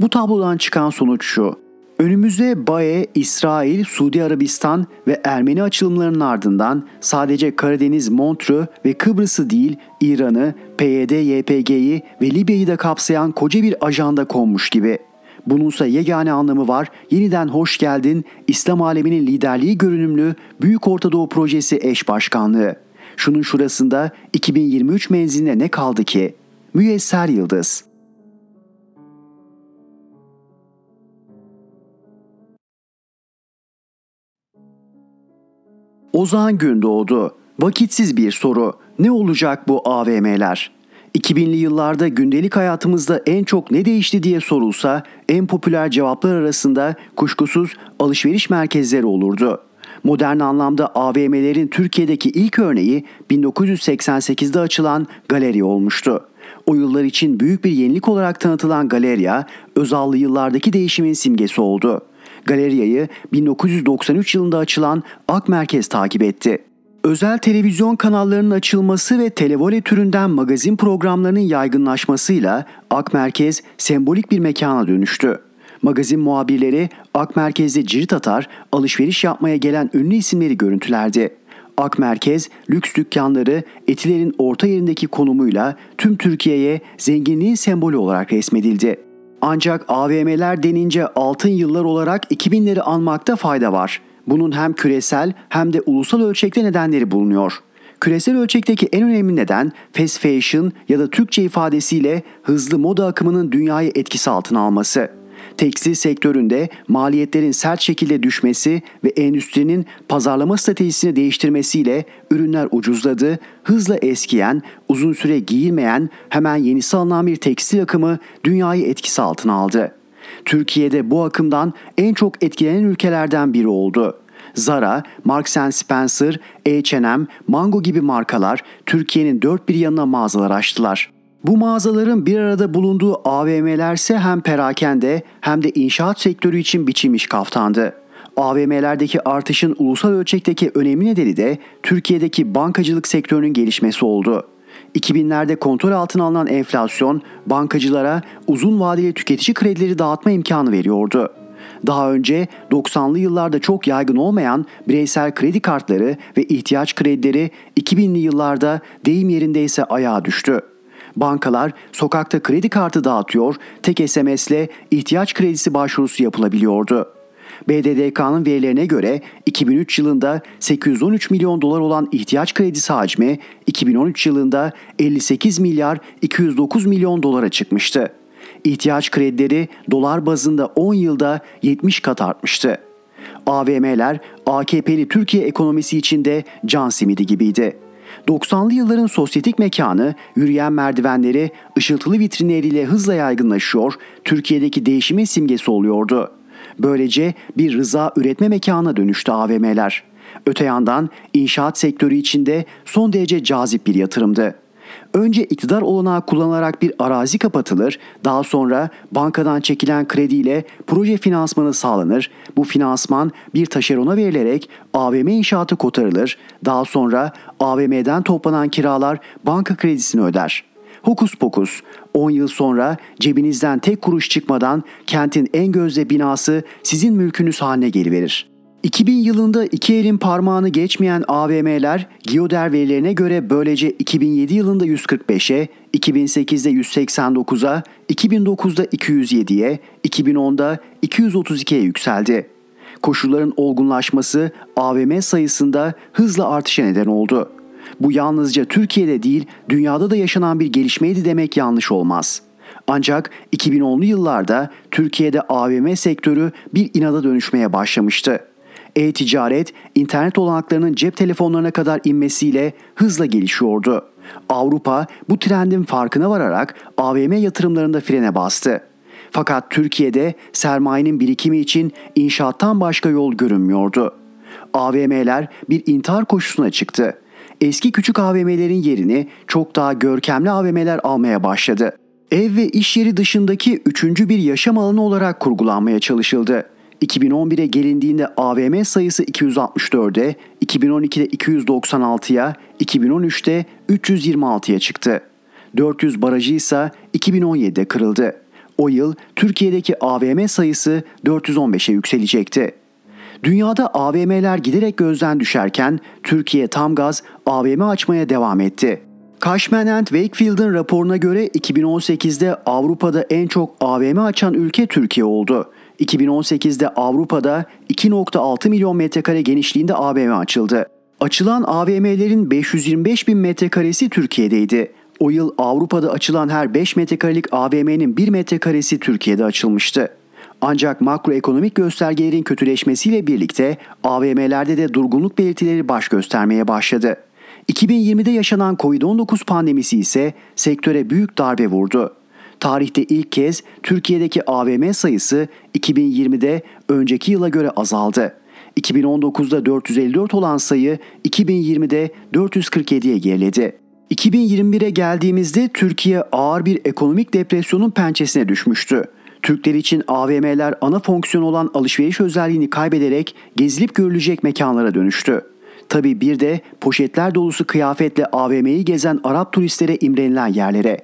Bu tablodan çıkan sonuç şu. Önümüzde BAE, İsrail, Suudi Arabistan ve Ermeni açılımlarının ardından sadece Karadeniz, Montreux ve Kıbrıs'ı değil İran'ı, PYD, YPG'yi ve Libya'yı da kapsayan koca bir ajanda konmuş gibi. Bununsa yegane anlamı var. Yeniden hoş geldin İslam aleminin liderliği görünümlü Büyük Orta Doğu Projesi eş başkanlığı. Şunun şurasında 2023 menziline ne kaldı ki? Müyesser Yıldız Ozan Gündoğdu. Vakitsiz bir soru. Ne olacak bu AVM'ler? 2000'li yıllarda gündelik hayatımızda en çok ne değişti diye sorulsa en popüler cevaplar arasında kuşkusuz alışveriş merkezleri olurdu. Modern anlamda AVM'lerin Türkiye'deki ilk örneği 1988'de açılan galeri olmuştu. O yıllar için büyük bir yenilik olarak tanıtılan Galeriya, Özallı yıllardaki değişimin simgesi oldu. Galeria'yı 1993 yılında açılan Ak Merkez takip etti. Özel televizyon kanallarının açılması ve televole türünden magazin programlarının yaygınlaşmasıyla Ak Merkez sembolik bir mekana dönüştü. Magazin muhabirleri Ak Merkez'de cirit atar, alışveriş yapmaya gelen ünlü isimleri görüntülerdi. Ak Merkez, lüks dükkanları Etiler'in orta yerindeki konumuyla tüm Türkiye'ye zenginliğin sembolü olarak resmedildi. Ancak AVM'ler denince altın yıllar olarak 2000'leri anmakta fayda var. Bunun hem küresel hem de ulusal ölçekte nedenleri bulunuyor. Küresel ölçekteki en önemli neden fast fashion ya da Türkçe ifadesiyle hızlı moda akımının dünyayı etkisi altına alması. Tekstil sektöründe maliyetlerin sert şekilde düşmesi ve endüstrinin pazarlama stratejisini değiştirmesiyle ürünler ucuzladı, hızla eskiyen, uzun süre giyilmeyen, hemen yenisi alınan bir tekstil akımı dünyayı etkisi altına aldı. Türkiye'de bu akımdan en çok etkilenen ülkelerden biri oldu. Zara, Marks Spencer, H&M, Mango gibi markalar Türkiye'nin dört bir yanına mağazalar açtılar. Bu mağazaların bir arada bulunduğu AVM'lerse hem perakende hem de inşaat sektörü için biçilmiş kaftandı. AVM'lerdeki artışın ulusal ölçekteki önemli nedeni de Türkiye'deki bankacılık sektörünün gelişmesi oldu. 2000'lerde kontrol altına alınan enflasyon bankacılara uzun vadeli tüketici kredileri dağıtma imkanı veriyordu. Daha önce 90'lı yıllarda çok yaygın olmayan bireysel kredi kartları ve ihtiyaç kredileri 2000'li yıllarda deyim yerindeyse ayağa düştü. Bankalar sokakta kredi kartı dağıtıyor, tek SMS'le ihtiyaç kredisi başvurusu yapılabiliyordu. BDDK'nın verilerine göre 2003 yılında 813 milyon dolar olan ihtiyaç kredisi hacmi 2013 yılında 58 milyar 209 milyon dolara çıkmıştı. İhtiyaç kredileri dolar bazında 10 yılda 70 kat artmıştı. AVM'ler AKP'li Türkiye ekonomisi içinde can simidi gibiydi. 90'lı yılların sosyetik mekanı, yürüyen merdivenleri, ışıltılı vitrinleriyle hızla yaygınlaşıyor, Türkiye'deki değişimin simgesi oluyordu. Böylece bir rıza üretme mekanına dönüştü AVM'ler. Öte yandan inşaat sektörü içinde son derece cazip bir yatırımdı. Önce iktidar olanağı kullanılarak bir arazi kapatılır, daha sonra bankadan çekilen krediyle proje finansmanı sağlanır. Bu finansman bir taşerona verilerek AVM inşaatı kotarılır. Daha sonra AVM'den toplanan kiralar banka kredisini öder. Hokus pokus 10 yıl sonra cebinizden tek kuruş çıkmadan kentin en gözde binası sizin mülkünüz haline geliverir. 2000 yılında iki elin parmağını geçmeyen AVM'ler Gioder verilerine göre böylece 2007 yılında 145'e, 2008'de 189'a, 2009'da 207'ye, 2010'da 232'ye yükseldi. Koşulların olgunlaşması AVM sayısında hızla artışa neden oldu. Bu yalnızca Türkiye'de değil, dünyada da yaşanan bir gelişmeydi demek yanlış olmaz. Ancak 2010'lu yıllarda Türkiye'de AVM sektörü bir inada dönüşmeye başlamıştı. E-ticaret, internet olanaklarının cep telefonlarına kadar inmesiyle hızla gelişiyordu. Avrupa bu trendin farkına vararak AVM yatırımlarında frene bastı. Fakat Türkiye'de sermayenin birikimi için inşaattan başka yol görünmüyordu. AVM'ler bir intihar koşusuna çıktı. Eski küçük AVM'lerin yerini çok daha görkemli AVM'ler almaya başladı. Ev ve iş yeri dışındaki üçüncü bir yaşam alanı olarak kurgulanmaya çalışıldı. 2011'e gelindiğinde AVM sayısı 264'e, 2012'de 296'ya, 2013'te 326'ya çıktı. 400 barajı ise 2017'de kırıldı. O yıl Türkiye'deki AVM sayısı 415'e yükselecekti. Dünyada AVM'ler giderek gözden düşerken Türkiye tam gaz AVM açmaya devam etti. Cashman and Wakefield'ın raporuna göre 2018'de Avrupa'da en çok AVM açan ülke Türkiye oldu. 2018'de Avrupa'da 2.6 milyon metrekare genişliğinde AVM açıldı. Açılan AVM'lerin 525 bin metrekaresi Türkiye'deydi. O yıl Avrupa'da açılan her 5 metrekarelik AVM'nin 1 metrekaresi Türkiye'de açılmıştı. Ancak makroekonomik göstergelerin kötüleşmesiyle birlikte AVM'lerde de durgunluk belirtileri baş göstermeye başladı. 2020'de yaşanan Covid-19 pandemisi ise sektöre büyük darbe vurdu. Tarihte ilk kez Türkiye'deki AVM sayısı 2020'de önceki yıla göre azaldı. 2019'da 454 olan sayı 2020'de 447'ye geriledi. 2021'e geldiğimizde Türkiye ağır bir ekonomik depresyonun pençesine düşmüştü. Türkler için AVM'ler ana fonksiyon olan alışveriş özelliğini kaybederek gezilip görülecek mekanlara dönüştü. Tabi bir de poşetler dolusu kıyafetle AVM'yi gezen Arap turistlere imrenilen yerlere.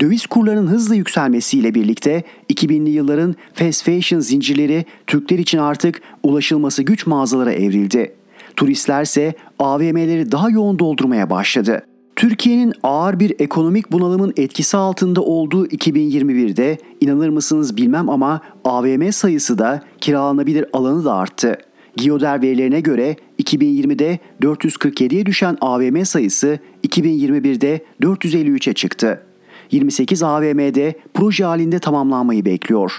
Döviz kurlarının hızla yükselmesiyle birlikte 2000'li yılların fast fashion zincirleri Türkler için artık ulaşılması güç mağazalara evrildi. Turistlerse AVM'leri daha yoğun doldurmaya başladı. Türkiye'nin ağır bir ekonomik bunalımın etkisi altında olduğu 2021'de inanır mısınız bilmem ama AVM sayısı da kiralanabilir alanı da arttı. Giyoder verilerine göre 2020'de 447'ye düşen AVM sayısı 2021'de 453'e çıktı. 28 AVM'de proje halinde tamamlanmayı bekliyor.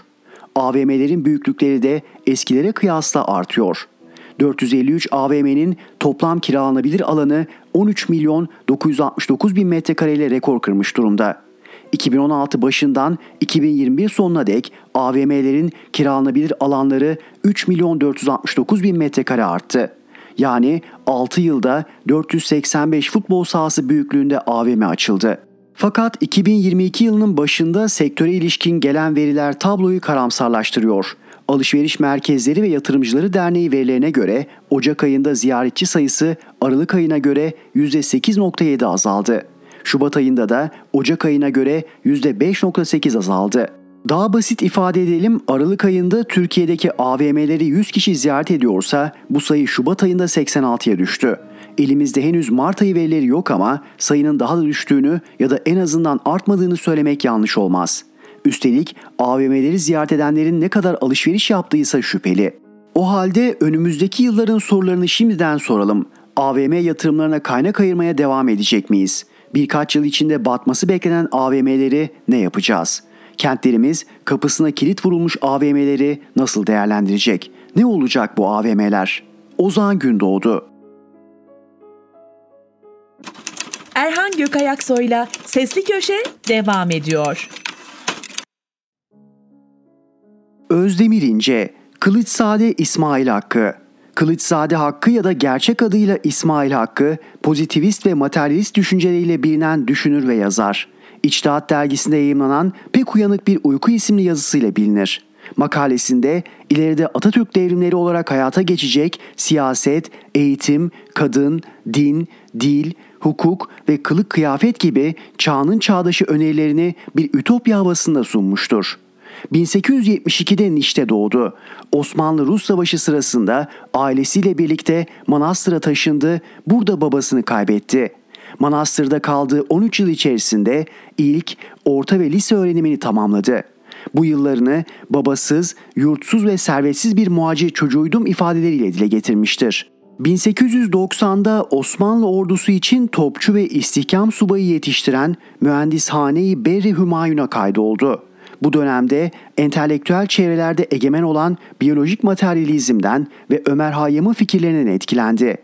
AVM'lerin büyüklükleri de eskilere kıyasla artıyor. 453 AVM'nin toplam kiralanabilir alanı 13 milyon 969 bin metrekare ile rekor kırmış durumda. 2016 başından 2021 sonuna dek AVM'lerin kiralanabilir alanları 3 milyon 469 bin metrekare arttı. Yani 6 yılda 485 futbol sahası büyüklüğünde AVM açıldı. Fakat 2022 yılının başında sektöre ilişkin gelen veriler tabloyu karamsarlaştırıyor. Alışveriş Merkezleri ve Yatırımcıları Derneği verilerine göre Ocak ayında ziyaretçi sayısı Aralık ayına göre %8.7 azaldı. Şubat ayında da Ocak ayına göre %5.8 azaldı. Daha basit ifade edelim Aralık ayında Türkiye'deki AVM'leri 100 kişi ziyaret ediyorsa bu sayı Şubat ayında 86'ya düştü. Elimizde henüz Mart ayı verileri yok ama sayının daha da düştüğünü ya da en azından artmadığını söylemek yanlış olmaz. Üstelik AVM'leri ziyaret edenlerin ne kadar alışveriş yaptıysa şüpheli. O halde önümüzdeki yılların sorularını şimdiden soralım. AVM yatırımlarına kaynak ayırmaya devam edecek miyiz? Birkaç yıl içinde batması beklenen AVM'leri ne yapacağız? Kentlerimiz kapısına kilit vurulmuş AVM'leri nasıl değerlendirecek? Ne olacak bu AVM'ler? Ozan Gündoğdu Erhan Gökayaksoy'la Sesli Köşe devam ediyor. Özdemir İnce, Kılıçzade İsmail Hakkı Kılıçzade Hakkı ya da gerçek adıyla İsmail Hakkı, pozitivist ve materyalist düşünceleriyle bilinen düşünür ve yazar. İçtihat dergisinde yayımlanan Pek Uyanık Bir Uyku isimli yazısıyla bilinir. Makalesinde ileride Atatürk devrimleri olarak hayata geçecek siyaset, eğitim, kadın, din, dil, hukuk ve kılık kıyafet gibi çağının çağdaşı önerilerini bir ütopya havasında sunmuştur. 1872'de Niş'te doğdu. Osmanlı-Rus Savaşı sırasında ailesiyle birlikte Manastır'a taşındı, burada babasını kaybetti. Manastır'da kaldığı 13 yıl içerisinde ilk, orta ve lise öğrenimini tamamladı. Bu yıllarını babasız, yurtsuz ve servetsiz bir muhacir çocuğuydum ifadeleriyle dile getirmiştir. 1890'da Osmanlı ordusu için topçu ve istihkam subayı yetiştiren Mühendishane-i Berri Hümayun'a kaydoldu. Bu dönemde entelektüel çevrelerde egemen olan biyolojik materyalizmden ve Ömer Hayyam'ın fikirlerinden etkilendi.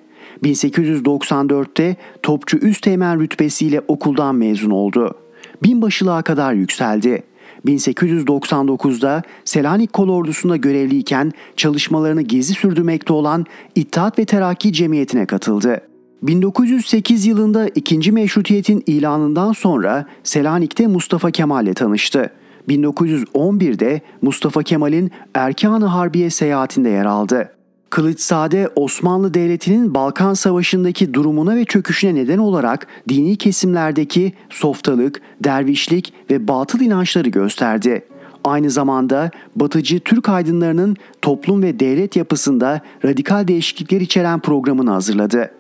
1894'te topçu üsteğmen rütbesiyle okuldan mezun oldu. Binbaşılığa kadar yükseldi. 1899'da Selanik Kolordusu'nda görevliyken çalışmalarını gizli sürdürmekte olan İttihat ve Terakki Cemiyeti'ne katıldı. 1908 yılında ikinci meşrutiyetin ilanından sonra Selanik'te Mustafa Kemal ile tanıştı. 1911'de Mustafa Kemal'in Erkan-ı Harbiye seyahatinde yer aldı. Kılıçsade Osmanlı Devleti'nin Balkan Savaşı'ndaki durumuna ve çöküşüne neden olarak dini kesimlerdeki softalık, dervişlik ve batıl inançları gösterdi. Aynı zamanda batıcı Türk aydınlarının toplum ve devlet yapısında radikal değişiklikler içeren programını hazırladı.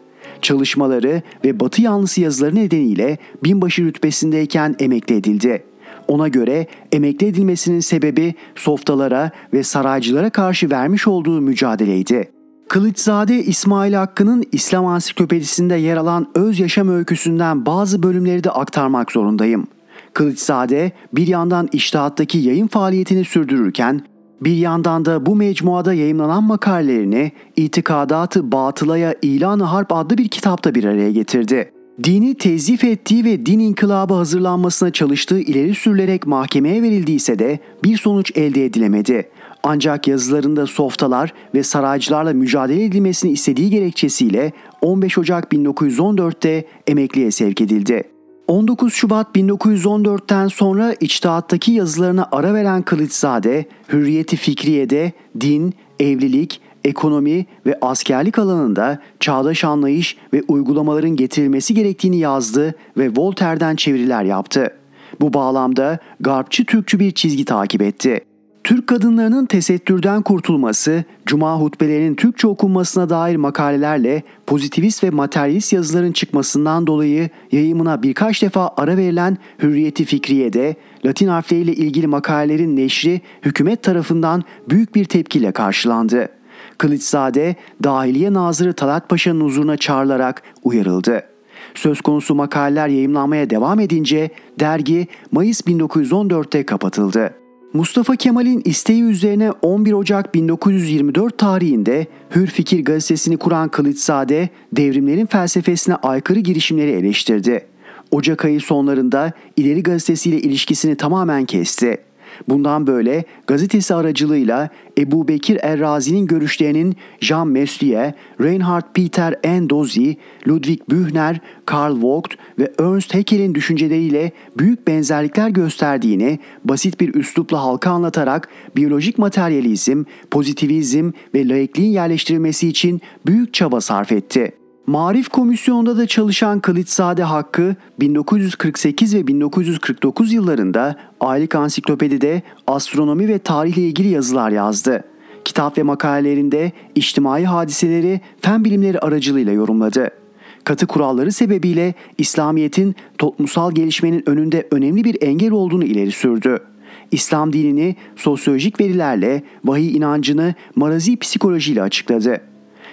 Çalışmaları ve batı yanlısı yazıları nedeniyle binbaşı rütbesindeyken emekli edildi. Ona göre emekli edilmesinin sebebi softalara ve saraycılara karşı vermiş olduğu mücadeleydi. Kılıçzade İsmail Hakkı'nın İslam Ansiklopedisinde yer alan öz yaşam öyküsünden bazı bölümleri de aktarmak zorundayım. Kılıçzade bir yandan iştihattaki yayın faaliyetini sürdürürken bir yandan da bu mecmuada yayımlanan makalelerini İtikadat-ı Batıla'ya İlan-ı Harp adlı bir kitapta bir araya getirdi. Dini tezif ettiği ve din inkılabı hazırlanmasına çalıştığı ileri sürülerek mahkemeye verildiyse de bir sonuç elde edilemedi. Ancak yazılarında softalar ve saraycılarla mücadele edilmesini istediği gerekçesiyle 15 Ocak 1914'te emekliye sevk edildi. 19 Şubat 1914'ten sonra içtihattaki yazılarına ara veren Kılıçzade, Hürriyeti Fikriye'de din, evlilik, ekonomi ve askerlik alanında çağdaş anlayış ve uygulamaların getirilmesi gerektiğini yazdı ve Voltaire'den çeviriler yaptı. Bu bağlamda Garpçı Türkçü bir çizgi takip etti. Türk kadınlarının tesettürden kurtulması, cuma hutbelerinin Türkçe okunmasına dair makalelerle pozitivist ve materyalist yazıların çıkmasından dolayı yayımına birkaç defa ara verilen Hürriyeti Fikriye'de Latin harfleriyle ilgili makalelerin neşri hükümet tarafından büyük bir tepkiyle karşılandı. Kılıçzade, Dahiliye Nazırı Talat Paşa'nın huzuruna çağrılarak uyarıldı. Söz konusu makaleler yayımlanmaya devam edince dergi Mayıs 1914'te kapatıldı. Mustafa Kemal'in isteği üzerine 11 Ocak 1924 tarihinde Hür Fikir gazetesini kuran Kılıçzade, devrimlerin felsefesine aykırı girişimleri eleştirdi. Ocak ayı sonlarında İleri gazetesiyle ilişkisini tamamen kesti. Bundan böyle gazetesi aracılığıyla Ebu Bekir Errazi'nin görüşlerinin Jean Meslier, Reinhard Peter Endozi, Ludwig Büchner, Karl Vogt ve Ernst Haeckel'in düşünceleriyle büyük benzerlikler gösterdiğini basit bir üslupla halka anlatarak biyolojik materyalizm, pozitivizm ve laikliğin yerleştirilmesi için büyük çaba sarf etti. Marif Komisyonu'nda da çalışan Kılıçzade Hakkı 1948 ve 1949 yıllarında Aylık Ansiklopedide astronomi ve tarihle ilgili yazılar yazdı. Kitap ve makalelerinde içtimai hadiseleri fen bilimleri aracılığıyla yorumladı. Katı kuralları sebebiyle İslamiyet'in toplumsal gelişmenin önünde önemli bir engel olduğunu ileri sürdü. İslam dinini sosyolojik verilerle, vahiy inancını marazi psikolojiyle açıkladı.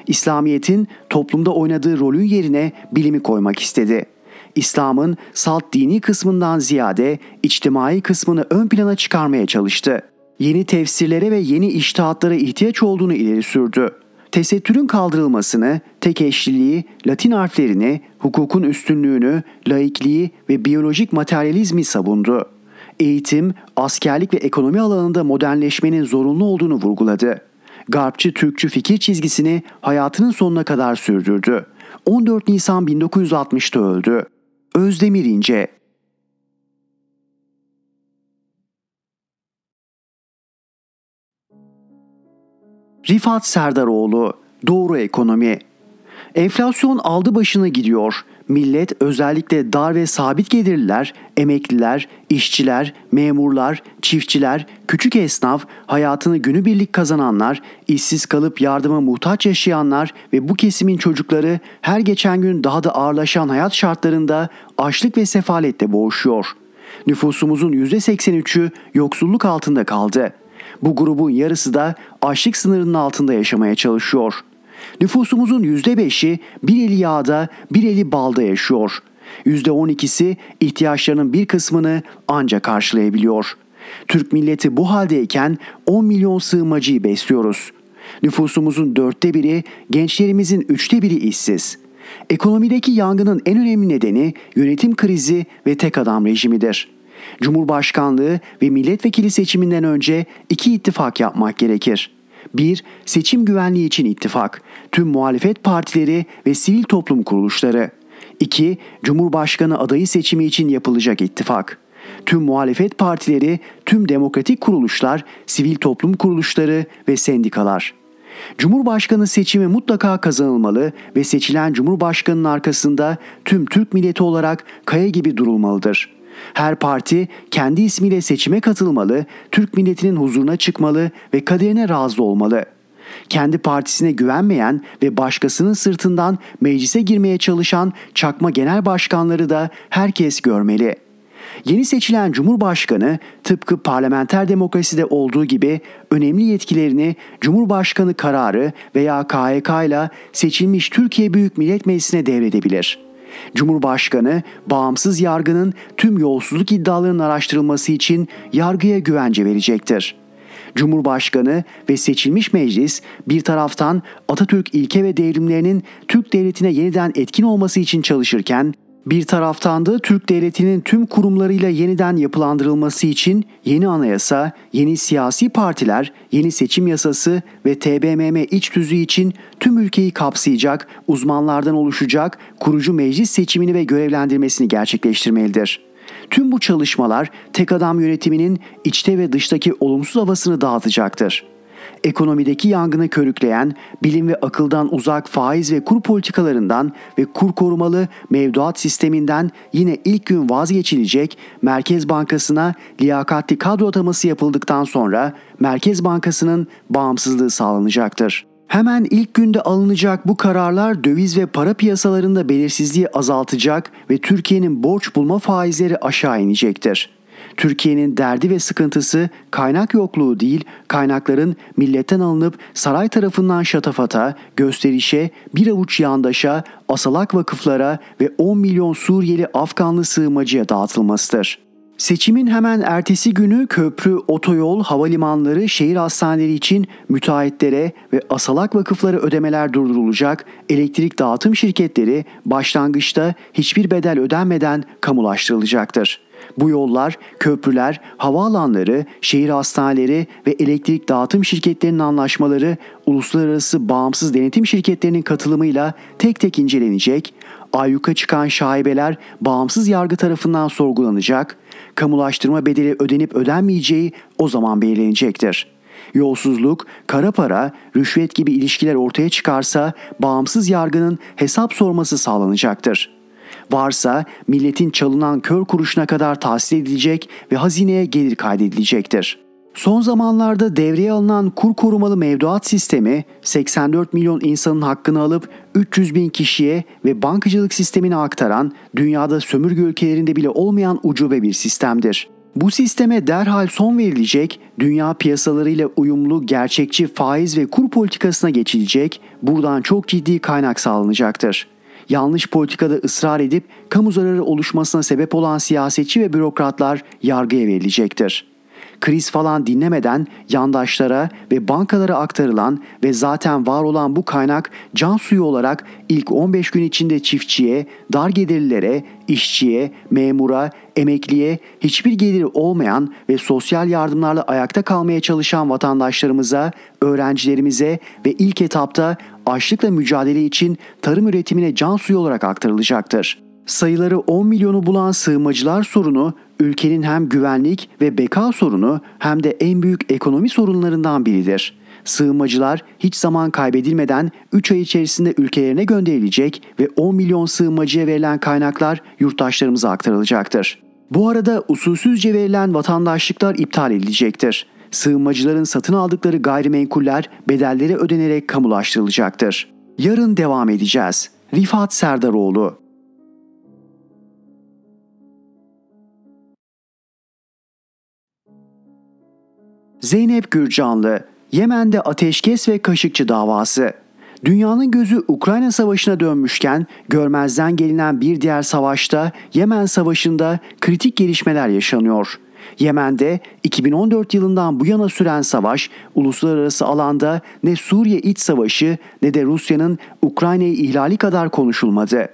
İslamiyet'in toplumda oynadığı rolün yerine bilimi koymak istedi. İslam'ın salt dini kısmından ziyade içtimai kısmını ön plana çıkarmaya çalıştı. Yeni tefsirlere ve yeni iştihatlara ihtiyaç olduğunu ileri sürdü. Tesettürün kaldırılmasını, tek eşliliği, Latin harflerini, hukukun üstünlüğünü, laikliği ve biyolojik materyalizmi savundu. Eğitim, askerlik ve ekonomi alanında modernleşmenin zorunlu olduğunu vurguladı. Garpçı Türkçü fikir çizgisini hayatının sonuna kadar sürdürdü. 14 Nisan 1960'ta öldü. Özdemir İnce Rifat Serdaroğlu Doğru Ekonomi Enflasyon aldı başını gidiyor. Millet özellikle dar ve sabit gelirliler, emekliler, işçiler, memurlar, çiftçiler, küçük esnaf, hayatını günübirlik kazananlar, işsiz kalıp yardıma muhtaç yaşayanlar ve bu kesimin çocukları her geçen gün daha da ağırlaşan hayat şartlarında açlık ve sefalette boğuşuyor. Nüfusumuzun %83'ü yoksulluk altında kaldı. Bu grubun yarısı da açlık sınırının altında yaşamaya çalışıyor.'' Nüfusumuzun %5'i bir eli yağda bir eli balda yaşıyor. %12'si ihtiyaçlarının bir kısmını ancak karşılayabiliyor. Türk milleti bu haldeyken 10 milyon sığınmacıyı besliyoruz. Nüfusumuzun dörtte biri, gençlerimizin üçte biri işsiz. Ekonomideki yangının en önemli nedeni yönetim krizi ve tek adam rejimidir. Cumhurbaşkanlığı ve milletvekili seçiminden önce iki ittifak yapmak gerekir.'' 1. Seçim güvenliği için ittifak. Tüm muhalefet partileri ve sivil toplum kuruluşları. 2. Cumhurbaşkanı adayı seçimi için yapılacak ittifak. Tüm muhalefet partileri, tüm demokratik kuruluşlar, sivil toplum kuruluşları ve sendikalar. Cumhurbaşkanı seçimi mutlaka kazanılmalı ve seçilen Cumhurbaşkanının arkasında tüm Türk milleti olarak kaya gibi durulmalıdır.'' Her parti kendi ismiyle seçime katılmalı, Türk milletinin huzuruna çıkmalı ve kaderine razı olmalı. Kendi partisine güvenmeyen ve başkasının sırtından meclise girmeye çalışan çakma genel başkanları da herkes görmeli. Yeni seçilen Cumhurbaşkanı tıpkı parlamenter demokraside olduğu gibi önemli yetkilerini Cumhurbaşkanı kararı veya KHK ile seçilmiş Türkiye Büyük Millet Meclisi'ne devredebilir. Cumhurbaşkanı bağımsız yargının tüm yolsuzluk iddialarının araştırılması için yargıya güvence verecektir. Cumhurbaşkanı ve seçilmiş meclis bir taraftan Atatürk ilke ve devrimlerinin Türk devletine yeniden etkin olması için çalışırken bir taraftan da Türk Devleti'nin tüm kurumlarıyla yeniden yapılandırılması için yeni anayasa, yeni siyasi partiler, yeni seçim yasası ve TBMM iç tüzüğü için tüm ülkeyi kapsayacak, uzmanlardan oluşacak kurucu meclis seçimini ve görevlendirmesini gerçekleştirmelidir. Tüm bu çalışmalar tek adam yönetiminin içte ve dıştaki olumsuz havasını dağıtacaktır ekonomideki yangını körükleyen, bilim ve akıldan uzak faiz ve kur politikalarından ve kur korumalı mevduat sisteminden yine ilk gün vazgeçilecek Merkez Bankası'na liyakatli kadro ataması yapıldıktan sonra Merkez Bankası'nın bağımsızlığı sağlanacaktır. Hemen ilk günde alınacak bu kararlar döviz ve para piyasalarında belirsizliği azaltacak ve Türkiye'nin borç bulma faizleri aşağı inecektir. Türkiye'nin derdi ve sıkıntısı kaynak yokluğu değil, kaynakların milletten alınıp saray tarafından şatafata, gösterişe, bir avuç yandaşa, asalak vakıflara ve 10 milyon Suriyeli Afganlı sığınmacıya dağıtılmasıdır. Seçimin hemen ertesi günü köprü, otoyol, havalimanları, şehir hastaneleri için müteahhitlere ve asalak vakıflara ödemeler durdurulacak, elektrik dağıtım şirketleri başlangıçta hiçbir bedel ödenmeden kamulaştırılacaktır. Bu yollar, köprüler, havaalanları, şehir hastaneleri ve elektrik dağıtım şirketlerinin anlaşmaları uluslararası bağımsız denetim şirketlerinin katılımıyla tek tek incelenecek, ayyuka çıkan şaibeler bağımsız yargı tarafından sorgulanacak, kamulaştırma bedeli ödenip ödenmeyeceği o zaman belirlenecektir. Yolsuzluk, kara para, rüşvet gibi ilişkiler ortaya çıkarsa bağımsız yargının hesap sorması sağlanacaktır.'' Varsa milletin çalınan kör kuruşuna kadar tahsil edilecek ve hazineye gelir kaydedilecektir. Son zamanlarda devreye alınan kur korumalı mevduat sistemi 84 milyon insanın hakkını alıp 300 bin kişiye ve bankacılık sistemine aktaran dünyada sömürge ülkelerinde bile olmayan ucube bir sistemdir. Bu sisteme derhal son verilecek, dünya piyasalarıyla uyumlu gerçekçi faiz ve kur politikasına geçilecek, buradan çok ciddi kaynak sağlanacaktır yanlış politikada ısrar edip kamu zararı oluşmasına sebep olan siyasetçi ve bürokratlar yargıya verilecektir. Kriz falan dinlemeden yandaşlara ve bankalara aktarılan ve zaten var olan bu kaynak can suyu olarak ilk 15 gün içinde çiftçiye, dar gelirlilere, işçiye, memura, emekliye, hiçbir geliri olmayan ve sosyal yardımlarla ayakta kalmaya çalışan vatandaşlarımıza, öğrencilerimize ve ilk etapta açlıkla mücadele için tarım üretimine can suyu olarak aktarılacaktır. Sayıları 10 milyonu bulan sığınmacılar sorunu ülkenin hem güvenlik ve beka sorunu hem de en büyük ekonomi sorunlarından biridir. Sığınmacılar hiç zaman kaybedilmeden 3 ay içerisinde ülkelerine gönderilecek ve 10 milyon sığınmacıya verilen kaynaklar yurttaşlarımıza aktarılacaktır. Bu arada usulsüzce verilen vatandaşlıklar iptal edilecektir. Sığınmacıların satın aldıkları gayrimenkuller bedelleri ödenerek kamulaştırılacaktır. Yarın devam edeceğiz. Rifat Serdaroğlu Zeynep Gürcanlı, Yemen'de ateşkes ve Kaşıkçı davası. Dünyanın gözü Ukrayna Savaşı'na dönmüşken görmezden gelinen bir diğer savaşta Yemen Savaşı'nda kritik gelişmeler yaşanıyor. Yemen'de 2014 yılından bu yana süren savaş uluslararası alanda ne Suriye iç savaşı ne de Rusya'nın Ukrayna'yı ihlali kadar konuşulmadı.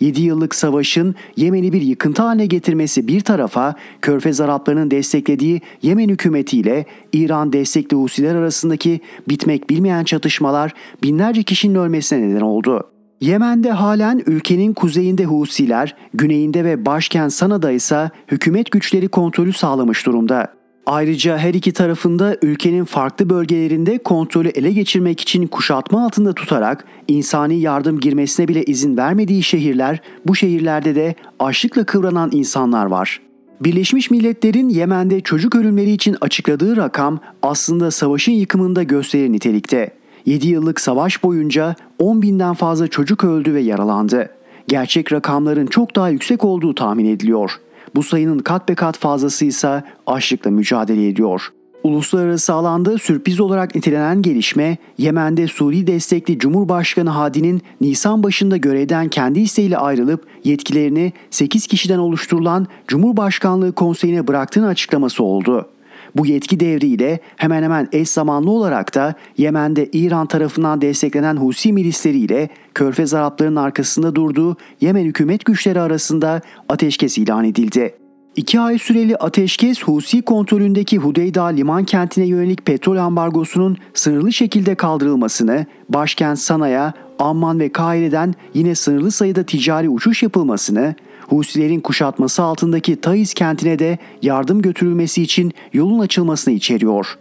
7 yıllık savaşın Yemen'i bir yıkıntı haline getirmesi bir tarafa Körfez Araplarının desteklediği Yemen hükümetiyle İran destekli Husiler arasındaki bitmek bilmeyen çatışmalar binlerce kişinin ölmesine neden oldu. Yemen'de halen ülkenin kuzeyinde Husiler, güneyinde ve başkent Sana'da ise hükümet güçleri kontrolü sağlamış durumda. Ayrıca her iki tarafında ülkenin farklı bölgelerinde kontrolü ele geçirmek için kuşatma altında tutarak insani yardım girmesine bile izin vermediği şehirler, bu şehirlerde de açlıkla kıvranan insanlar var. Birleşmiş Milletler'in Yemen'de çocuk ölümleri için açıkladığı rakam aslında savaşın yıkımında gösterir nitelikte. 7 yıllık savaş boyunca 10 binden fazla çocuk öldü ve yaralandı. Gerçek rakamların çok daha yüksek olduğu tahmin ediliyor. bu sayının kat be kat fazlası ise açlıkla mücadele ediyor. Uluslararası alanda sürpriz olarak nitelenen gelişme, Yemen'de Suri destekli Cumhurbaşkanı Hadi'nin Nisan başında görevden kendi isteğiyle ayrılıp yetkilerini 8 kişiden oluşturulan Cumhurbaşkanlığı Konseyi'ne bıraktığını açıklaması oldu. Bu yetki devriyle hemen hemen eş zamanlı olarak da Yemen'de İran tarafından desteklenen Husi milisleriyle Körfez Araplarının arkasında durduğu Yemen hükümet güçleri arasında ateşkes ilan edildi. İki ay süreli ateşkes Husi kontrolündeki Hudeyda liman kentine yönelik petrol ambargosunun sınırlı şekilde kaldırılmasını, başkent Sana'ya, Amman ve Kahire'den yine sınırlı sayıda ticari uçuş yapılmasını, Husilerin kuşatması altındaki Taiz kentine de yardım götürülmesi için yolun açılmasını içeriyor.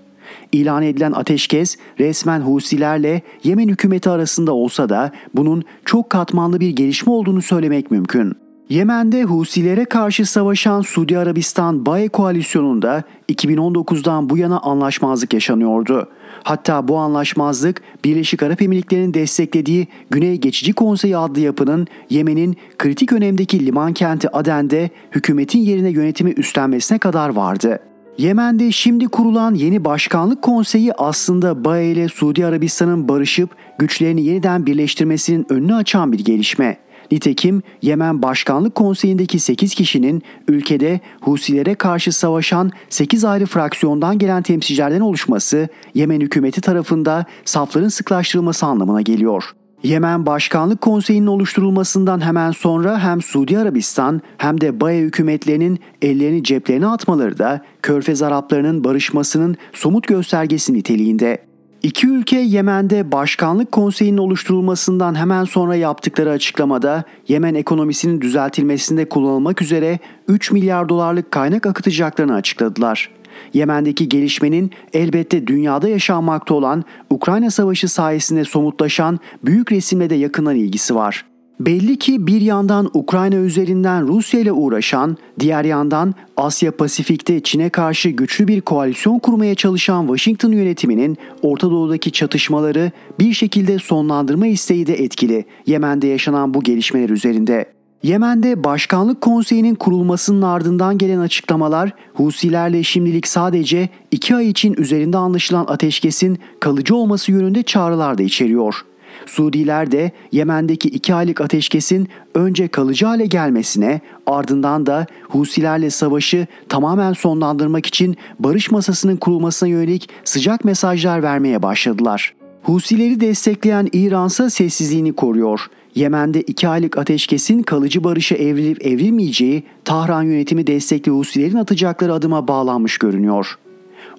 İlan edilen ateşkes resmen Husilerle Yemen hükümeti arasında olsa da bunun çok katmanlı bir gelişme olduğunu söylemek mümkün. Yemen'de Husilere karşı savaşan Suudi Arabistan Baye koalisyonunda 2019'dan bu yana anlaşmazlık yaşanıyordu. Hatta bu anlaşmazlık Birleşik Arap Emirlikleri'nin desteklediği Güney Geçici Konseyi adlı yapının Yemen'in kritik önemdeki liman kenti Aden'de hükümetin yerine yönetimi üstlenmesine kadar vardı. Yemen'de şimdi kurulan yeni başkanlık konseyi aslında Baye ile Suudi Arabistan'ın barışıp güçlerini yeniden birleştirmesinin önünü açan bir gelişme. Nitekim Yemen Başkanlık Konseyi'ndeki 8 kişinin ülkede Husilere karşı savaşan 8 ayrı fraksiyondan gelen temsilcilerden oluşması Yemen hükümeti tarafında safların sıklaştırılması anlamına geliyor. Yemen Başkanlık Konseyi'nin oluşturulmasından hemen sonra hem Suudi Arabistan hem de Baye hükümetlerinin ellerini ceplerine atmaları da Körfez Araplarının barışmasının somut göstergesi niteliğinde. İki ülke Yemen'de Başkanlık Konseyi'nin oluşturulmasından hemen sonra yaptıkları açıklamada Yemen ekonomisinin düzeltilmesinde kullanılmak üzere 3 milyar dolarlık kaynak akıtacaklarını açıkladılar. Yemen'deki gelişmenin elbette dünyada yaşanmakta olan Ukrayna Savaşı sayesinde somutlaşan büyük resimle de yakından ilgisi var. Belli ki bir yandan Ukrayna üzerinden Rusya ile uğraşan, diğer yandan Asya Pasifik'te Çin'e karşı güçlü bir koalisyon kurmaya çalışan Washington yönetiminin Orta Doğu'daki çatışmaları bir şekilde sonlandırma isteği de etkili Yemen'de yaşanan bu gelişmeler üzerinde. Yemen'de Başkanlık Konseyi'nin kurulmasının ardından gelen açıklamalar Husilerle şimdilik sadece iki ay için üzerinde anlaşılan ateşkesin kalıcı olması yönünde çağrılar da içeriyor. Suudiler de Yemen'deki iki aylık ateşkesin önce kalıcı hale gelmesine ardından da Husilerle savaşı tamamen sonlandırmak için barış masasının kurulmasına yönelik sıcak mesajlar vermeye başladılar. Husileri destekleyen İran ise sessizliğini koruyor. Yemen'de iki aylık ateşkesin kalıcı barışa evrilip evrilmeyeceği Tahran yönetimi destekli Husilerin atacakları adıma bağlanmış görünüyor.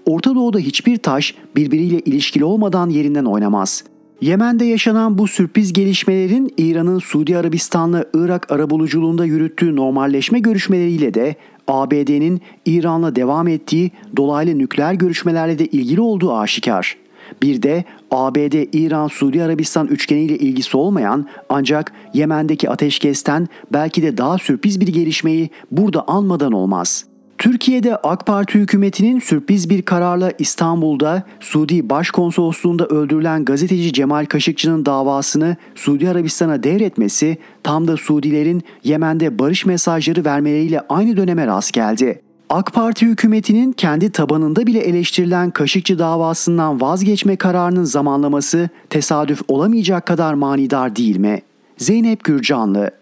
Orta Doğu'da hiçbir taş birbiriyle ilişkili olmadan yerinden oynamaz. Yemen'de yaşanan bu sürpriz gelişmelerin İran'ın Suudi Arabistan'la Irak arabuluculuğunda yürüttüğü normalleşme görüşmeleriyle de ABD'nin İran'la devam ettiği dolaylı nükleer görüşmelerle de ilgili olduğu aşikar. Bir de ABD, İran, Suudi Arabistan üçgeniyle ilgisi olmayan ancak Yemen'deki ateşkesten belki de daha sürpriz bir gelişmeyi burada anmadan olmaz.'' Türkiye'de AK Parti hükümetinin sürpriz bir kararla İstanbul'da Suudi Başkonsolosluğunda öldürülen gazeteci Cemal Kaşıkçı'nın davasını Suudi Arabistan'a devretmesi tam da Suudilerin Yemen'de barış mesajları vermeleriyle aynı döneme rast geldi. AK Parti hükümetinin kendi tabanında bile eleştirilen Kaşıkçı davasından vazgeçme kararının zamanlaması tesadüf olamayacak kadar manidar değil mi? Zeynep Gürcanlı